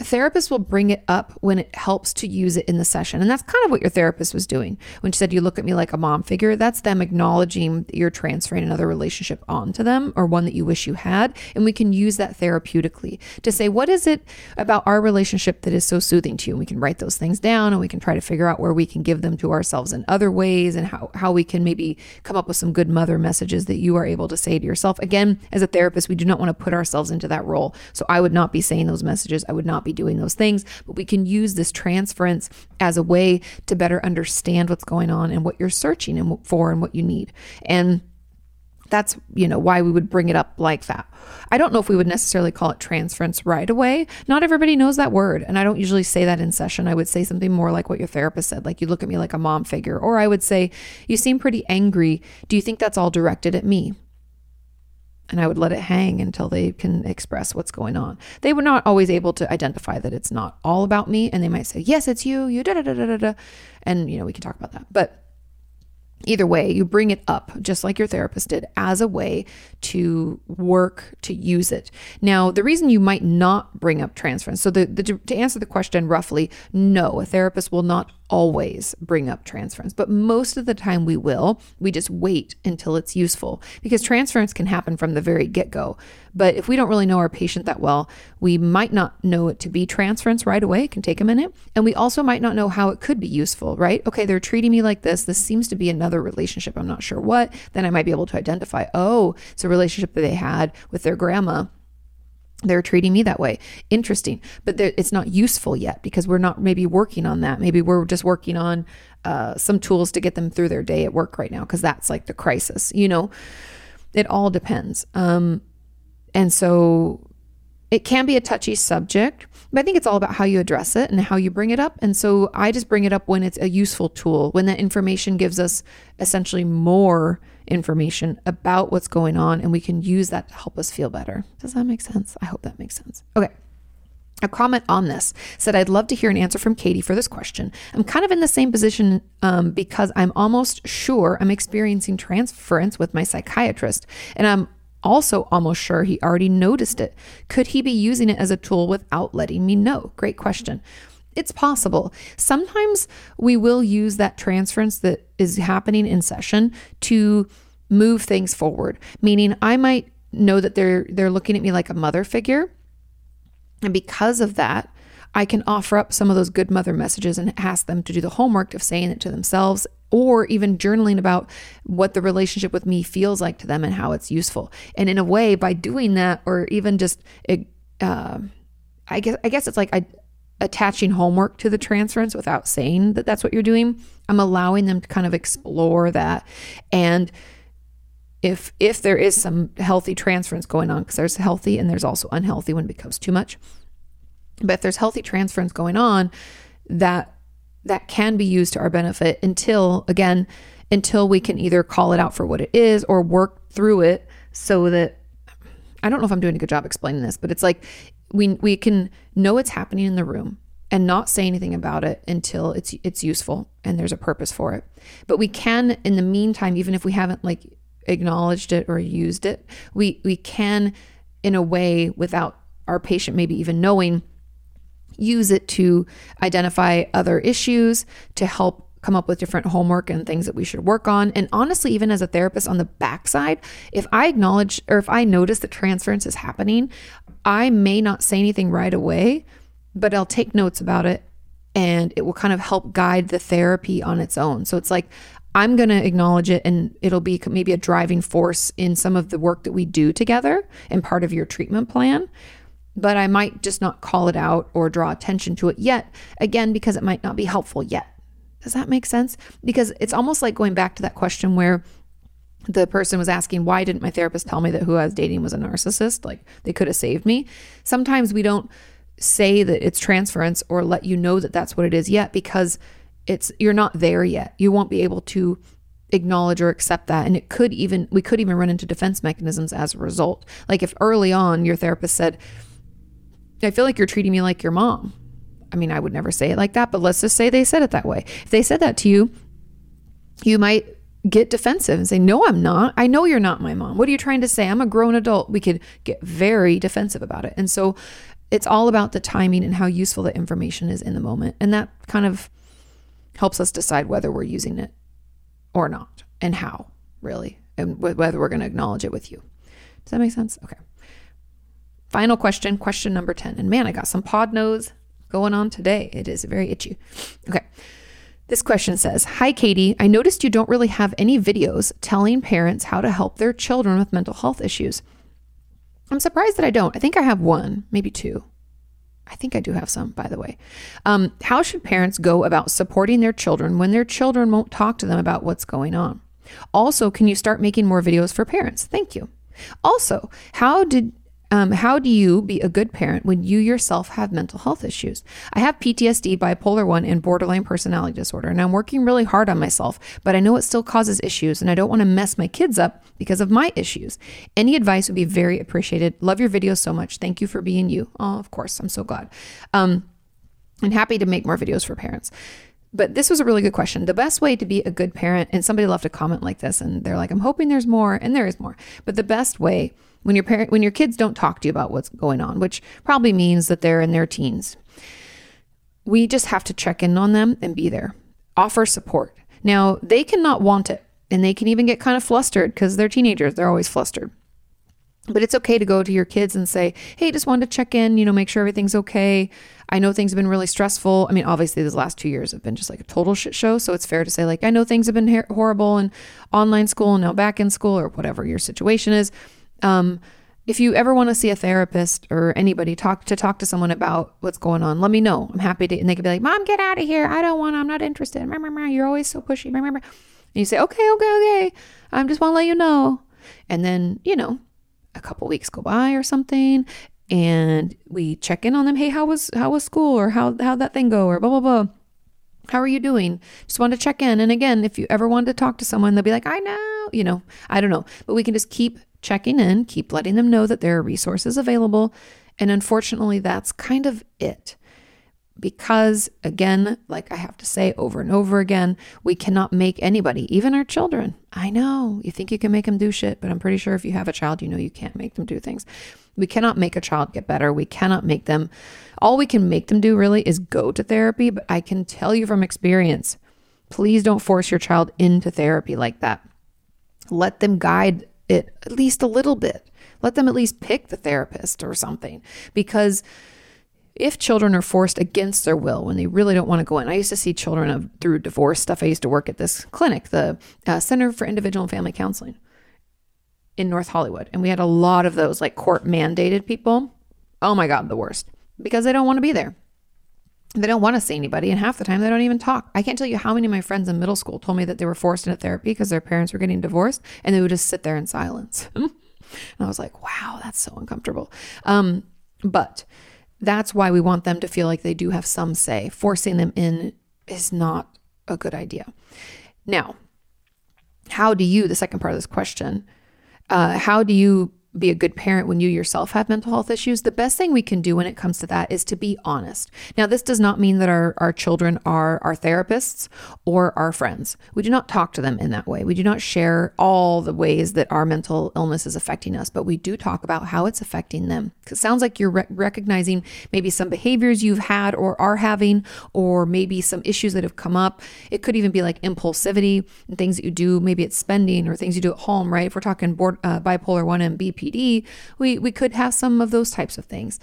a therapist will bring it up when it helps to use it in the session. And that's kind of what your therapist was doing when she said, You look at me like a mom figure. That's them acknowledging that you're transferring another relationship onto them or one that you wish you had. And we can use that therapeutically to say, What is it about our relationship that is so soothing to you? And we can write those things down and we can try to figure out where we can give them to ourselves in other ways and how, how we can maybe come up with some good mother messages that you are able to say to yourself. Again, as a therapist, we do not want to put ourselves into that role. So I would not be saying those messages. I would not be be doing those things, but we can use this transference as a way to better understand what's going on and what you're searching for and what you need. And that's you know why we would bring it up like that. I don't know if we would necessarily call it transference right away. Not everybody knows that word and i don't usually say that in session. I would say something more like what your therapist said like you look at me like a mom figure. Or i would say you seem pretty angry. Do you think that's all directed at me and I would let it hang until they can express what's going on. They were not always able to identify that it's not all about me, and they might say, "Yes, it's you, you da da da da da," and you know we can talk about that. But either way, you bring it up just like your therapist did as a way to work to use it. Now, the reason you might not bring up transference, so the, the to answer the question roughly, no, a therapist will not always bring up transference, but most of the time we will. We just wait until it's useful because transference can happen from the very get go. But if we don't really know our patient that well, we might not know it to be transference right away. It can take a minute. And we also might not know how it could be useful, right? Okay, they're treating me like this. This seems to be another relationship. I'm not sure what. Then I might be able to identify, oh, it's a relationship that they had with their grandma they're treating me that way. Interesting, but it's not useful yet because we're not maybe working on that. Maybe we're just working on uh, some tools to get them through their day at work right now because that's like the crisis. You know, it all depends. Um, and so it can be a touchy subject, but I think it's all about how you address it and how you bring it up. And so I just bring it up when it's a useful tool, when that information gives us essentially more information about what's going on, and we can use that to help us feel better. Does that make sense? I hope that makes sense. Okay. A comment on this said, I'd love to hear an answer from Kati for this question. I'm kind of in the same position um, because I'm almost sure I'm experiencing transference with my psychiatrist, and I'm also almost sure he already noticed it. Could he be using it as a tool without letting me know? Great question. It's possible. Sometimes we will use that transference that is happening in session to move things forward. Meaning I might know that they're they're looking at me like a mother figure. And because of that, I can offer up some of those good mother messages and ask them to do the homework of saying it to themselves or even journaling about what the relationship with me feels like to them and how it's useful. And in a way, by doing that, or even just, uh, I guess, I guess it's like I, attaching homework to the transference without saying that that's what you're doing. I'm allowing them to kind of explore that and if if there is some healthy transference going on because there's healthy and there's also unhealthy when it becomes too much but if there's healthy transference going on that that can be used to our benefit until again until we can either call it out for what it is or work through it so that I don't know if I'm doing a good job explaining this, but it's like we we can know it's happening in the room and not say anything about it until it's it's useful and there's a purpose for it. But we can in the meantime even if we haven't like acknowledged it or used it, we we can in a way without our patient maybe even knowing use it to identify other issues to help come up with different homework and things that we should work on. And honestly, even as a therapist on the backside, if I acknowledge or if I notice that transference is happening, I may not say anything right away, but I'll take notes about it and it will kind of help guide the therapy on its own. So it's like, I'm going to acknowledge it and it'll be maybe a driving force in some of the work that we do together and part of your treatment plan. But I might just not call it out or draw attention to it yet, again, because it might not be helpful yet. Does that make sense? Because it's almost like going back to that question where the person was asking, why didn't my therapist tell me that who I was dating was a narcissist? Like they could have saved me. Sometimes we don't say that it's transference or let you know that that's what it is yet because it's you're not there yet. You won't be able to acknowledge or accept that and it could even we could even run into defense mechanisms as a result. Like if early on your therapist said, "I feel like you're treating me like your mom." I mean, I would never say it like that, but let's just say they said it that way. If they said that to you, you might get defensive and say, No, I'm not. I know you're not my mom. What are you trying to say? I'm a grown adult. We could get very defensive about it. And so it's all about the timing and how useful the information is in the moment. And that kind of helps us decide whether we're using it or not and how, really, and whether we're going to acknowledge it with you. Does that make sense? Okay. Final question, question number 10. And man, I got some pod nose going on today. It is very itchy. Okay. This question says Hi, Kati. I noticed you don't really have any videos telling parents how to help their children with mental health issues. I'm surprised that I don't. I think I have one, maybe two. I think I do have some, by the way. Um, how should parents go about supporting their children when their children won't talk to them about what's going on? Also, can you start making more videos for parents? Thank you. Also, how did um, how do you be a good parent when you yourself have mental health issues? I have PTSD, bipolar 1, and borderline personality disorder, and I'm working really hard on myself, but I know it still causes issues, and I don't want to mess my kids up because of my issues. Any advice would be very appreciated. Love your videos so much. Thank you for being you. Oh, of course. I'm so glad. Um, I'm happy to make more videos for parents. But this was a really good question. The best way to be a good parent, and somebody left a comment like this, and they're like, I'm hoping there's more, and there is more. But the best way when your parent when your kids don't talk to you about what's going on, which probably means that they're in their teens, we just have to check in on them and be there. Offer support. Now, they cannot want it, and they can even get kind of flustered because they're teenagers. They're always flustered. But it's okay to go to your kids and say, hey, just wanted to check in, you know, make sure everything's okay. I know things have been really stressful. I mean, obviously, these last two years have been just like a total shit show. So it's fair to say, like, I know things have been horrible in online school and now back in school or whatever your situation is. Um, if you ever want to see a therapist or anybody talk to talk to someone about what's going on, let me know. I'm happy to. And they could be like, "Mom, get out of here! I don't want. I'm not interested." You're always so pushy. And you say, "Okay, okay, okay. I just want to let you know." And then you know, a couple weeks go by or something, and we check in on them. Hey, how was how was school or how how that thing go or blah blah blah. How are you doing? Just want to check in. And again, if you ever want to talk to someone, they'll be like, I know, you know, I don't know. But we can just keep checking in, keep letting them know that there are resources available. And unfortunately, that's kind of it. Because again, like I have to say over and over again, we cannot make anybody, even our children. I know you think you can make them do shit, but I'm pretty sure if you have a child, you know you can't make them do things. We cannot make a child get better. We cannot make them, all we can make them do really is go to therapy. But I can tell you from experience, please don't force your child into therapy like that. Let them guide it at least a little bit. Let them at least pick the therapist or something. Because if children are forced against their will when they really don't want to go in, I used to see children of, through divorce stuff. I used to work at this clinic, the uh, Center for Individual and Family Counseling in North Hollywood. And we had a lot of those like court mandated people. Oh my God, the worst because they don't want to be there. They don't want to see anybody, and half the time they don't even talk. I can't tell you how many of my friends in middle school told me that they were forced into therapy because their parents were getting divorced, and they would just sit there in silence. and I was like, wow, that's so uncomfortable. Um, but that's why we want them to feel like they do have some say. Forcing them in is not a good idea. Now, how do you, the second part of this question, uh, how do you be a good parent when you yourself have mental health issues, the best thing we can do when it comes to that is to be honest. Now, this does not mean that our, our children are our therapists or our friends. We do not talk to them in that way. We do not share all the ways that our mental illness is affecting us, but we do talk about how it's affecting them. It sounds like you're re- recognizing maybe some behaviors you've had or are having, or maybe some issues that have come up. It could even be like impulsivity and things that you do. Maybe it's spending or things you do at home, right? If we're talking board, uh, bipolar 1 and BPD, we, we could have some of those types of things.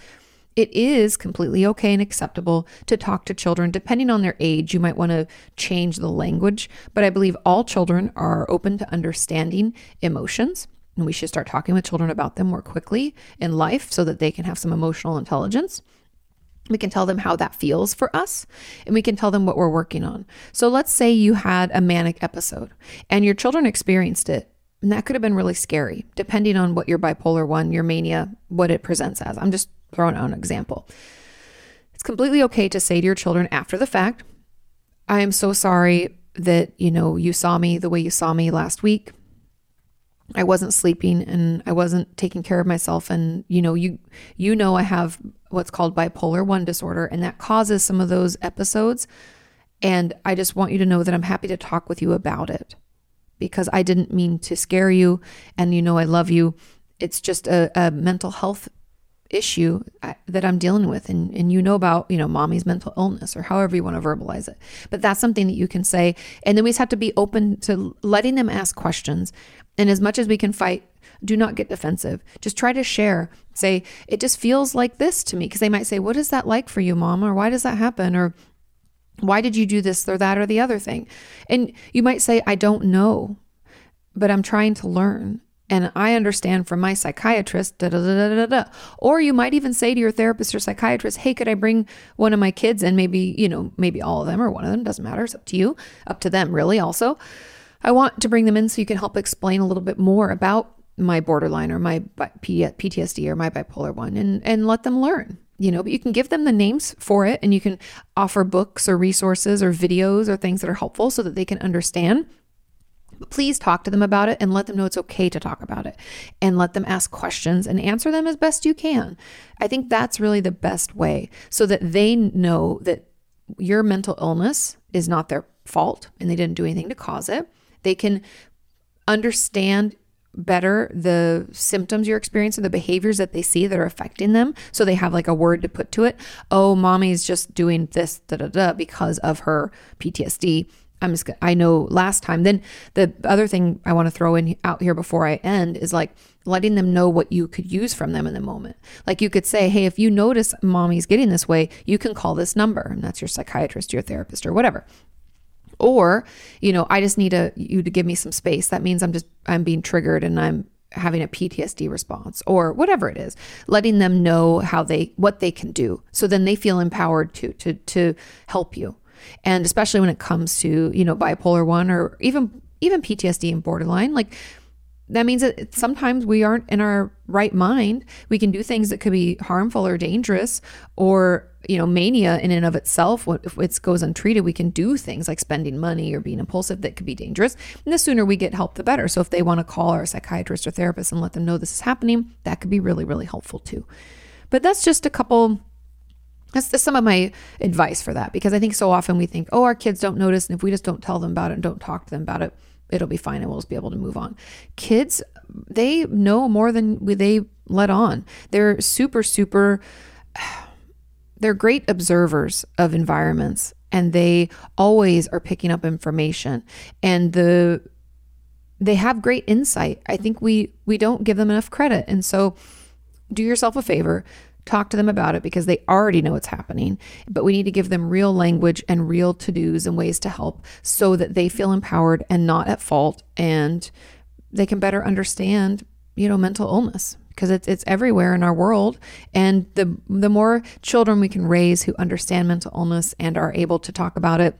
It is completely okay and acceptable to talk to children. Depending on their age, you might want to change the language, but I believe all children are open to understanding emotions. And we should start talking with children about them more quickly in life so that they can have some emotional intelligence. We can tell them how that feels for us, and we can tell them what we're working on. So, let's say you had a manic episode and your children experienced it and that could have been really scary, depending on what your bipolar one, your mania, what it presents as. I'm just throwing out an example. It's completely okay to say to your children after the fact, I am so sorry that, you know, you saw me the way you saw me last week. I wasn't sleeping and I wasn't taking care of myself. And you know you you know I have what's called bipolar 1 disorder and that causes some of those episodes. And I just want you to know that I'm happy to talk with you about it because I didn't mean to scare you. And you know I love you. It's just a, a mental health issue that I'm dealing with and and you know about, you know, mommy's mental illness or however you want to verbalize it. But that's something that you can say and then we just have to be open to letting them ask questions. And as much as we can fight, do not get defensive. Just try to share. Say, it just feels like this to me because they might say, "What is that like for you, mom?" or "Why does that happen?" or why did you do this or that or the other thing? And you might say, I don't know, but I'm trying to learn. And I understand from my psychiatrist, da, da, da, da, da. Or you might even say to your therapist or psychiatrist, hey, could I bring one of my kids and maybe, you know, maybe all of them or one of them, doesn't matter. It's up to you, up to them, really, also. I want to bring them in so you can help explain a little bit more about my borderline or my PTSD or my bipolar one and, and let them learn you know, but you can give them the names for it and you can offer books or resources or videos or things that are helpful so that they can understand. Please talk to them about it and let them know it's okay to talk about it and let them ask questions and answer them as best you can. I think that's really the best way so that they know that your mental illness is not their fault and they didn't do anything to cause it. They can understand better the symptoms you're experiencing, the behaviors that they see that are affecting them. So they have like a word to put to it. Oh, mommy's just doing this, da da da, because of her PTSD. I'm just, I know last time. Then the other thing I want to throw in out here before I end is like letting them know what you could use from them in the moment. Like you could say, hey, if you notice mommy's getting this way, you can call this number. And that's your psychiatrist, your therapist, or whatever. Or, you know, I just need a, you to give me some space. That means I'm just, I'm being triggered and I'm having a PTSD response or whatever it is, letting them know how they, what they can do. So then they feel empowered to, to, to help you. And especially when it comes to, you know, bipolar one or even, even PTSD and borderline, like that means that sometimes we aren't in our right mind. We can do things that could be harmful or dangerous, or you know, mania in and of itself. If it goes untreated, we can do things like spending money or being impulsive that could be dangerous. And the sooner we get help, the better. So if they want to call our psychiatrist or therapist and let them know this is happening, that could be really, really helpful too. But that's just a couple. That's just some of my advice for that because I think so often we think, oh, our kids don't notice, and if we just don't tell them about it and don't talk to them about it, it'll be fine and we'll just be able to move on. Kids, they know more than they let on. They're super, super, they're great observers of environments and they always are picking up information and the they have great insight. I think we we don't give them enough credit. And so do yourself a favor, talk to them about it because they already know what's happening. But we need to give them real language and real to dos and ways to help so that they feel empowered and not at fault and they can better understand, you know, mental illness because it's it's everywhere in our world and the the more children we can raise who understand mental illness and are able to talk about it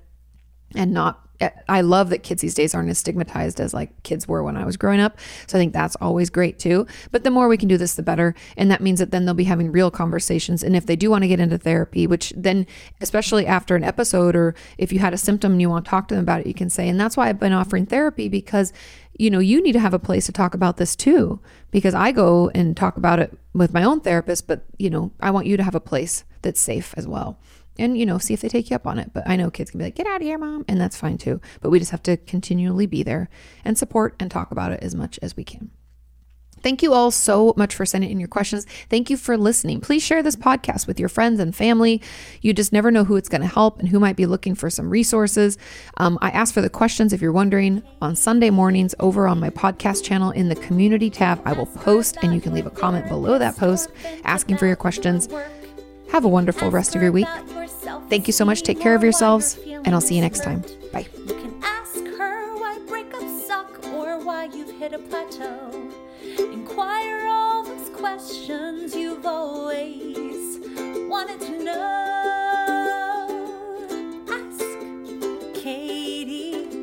and not I love that kids these days aren't as stigmatized as like kids were when I was growing up. So I think that's always great too. But the more we can do this, the better. And that means that then they'll be having real conversations. And if they do want to get into therapy, which then, especially after an episode or if you had a symptom and you want to talk to them about it, you can say. And that's why I've been offering therapy because you know, you need to have a place to talk about this too, because I go and talk about it with my own therapist, but, you know, I want you to have a place that's safe as well and you know see if they take you up on it but i know kids can be like get out of here mom and that's fine too but we just have to continually be there and support and talk about it as much as we can Thank you all so much for sending in your questions. Thank you for listening. Please share this podcast with your friends and family. You just never know who it's going to help and who might be looking for some resources. Um, I ask for the questions if you're wondering on Sunday mornings over on my podcast channel in the community tab. I will post and you can leave a comment below that post asking for your questions. Have a wonderful rest of your week. Thank you so much. Take care of yourselves, and I'll see you next time. Bye. You can ask her why breakups suck or why you've hit a plateau. Inquire all those questions you've always wanted to know. Ask Kati.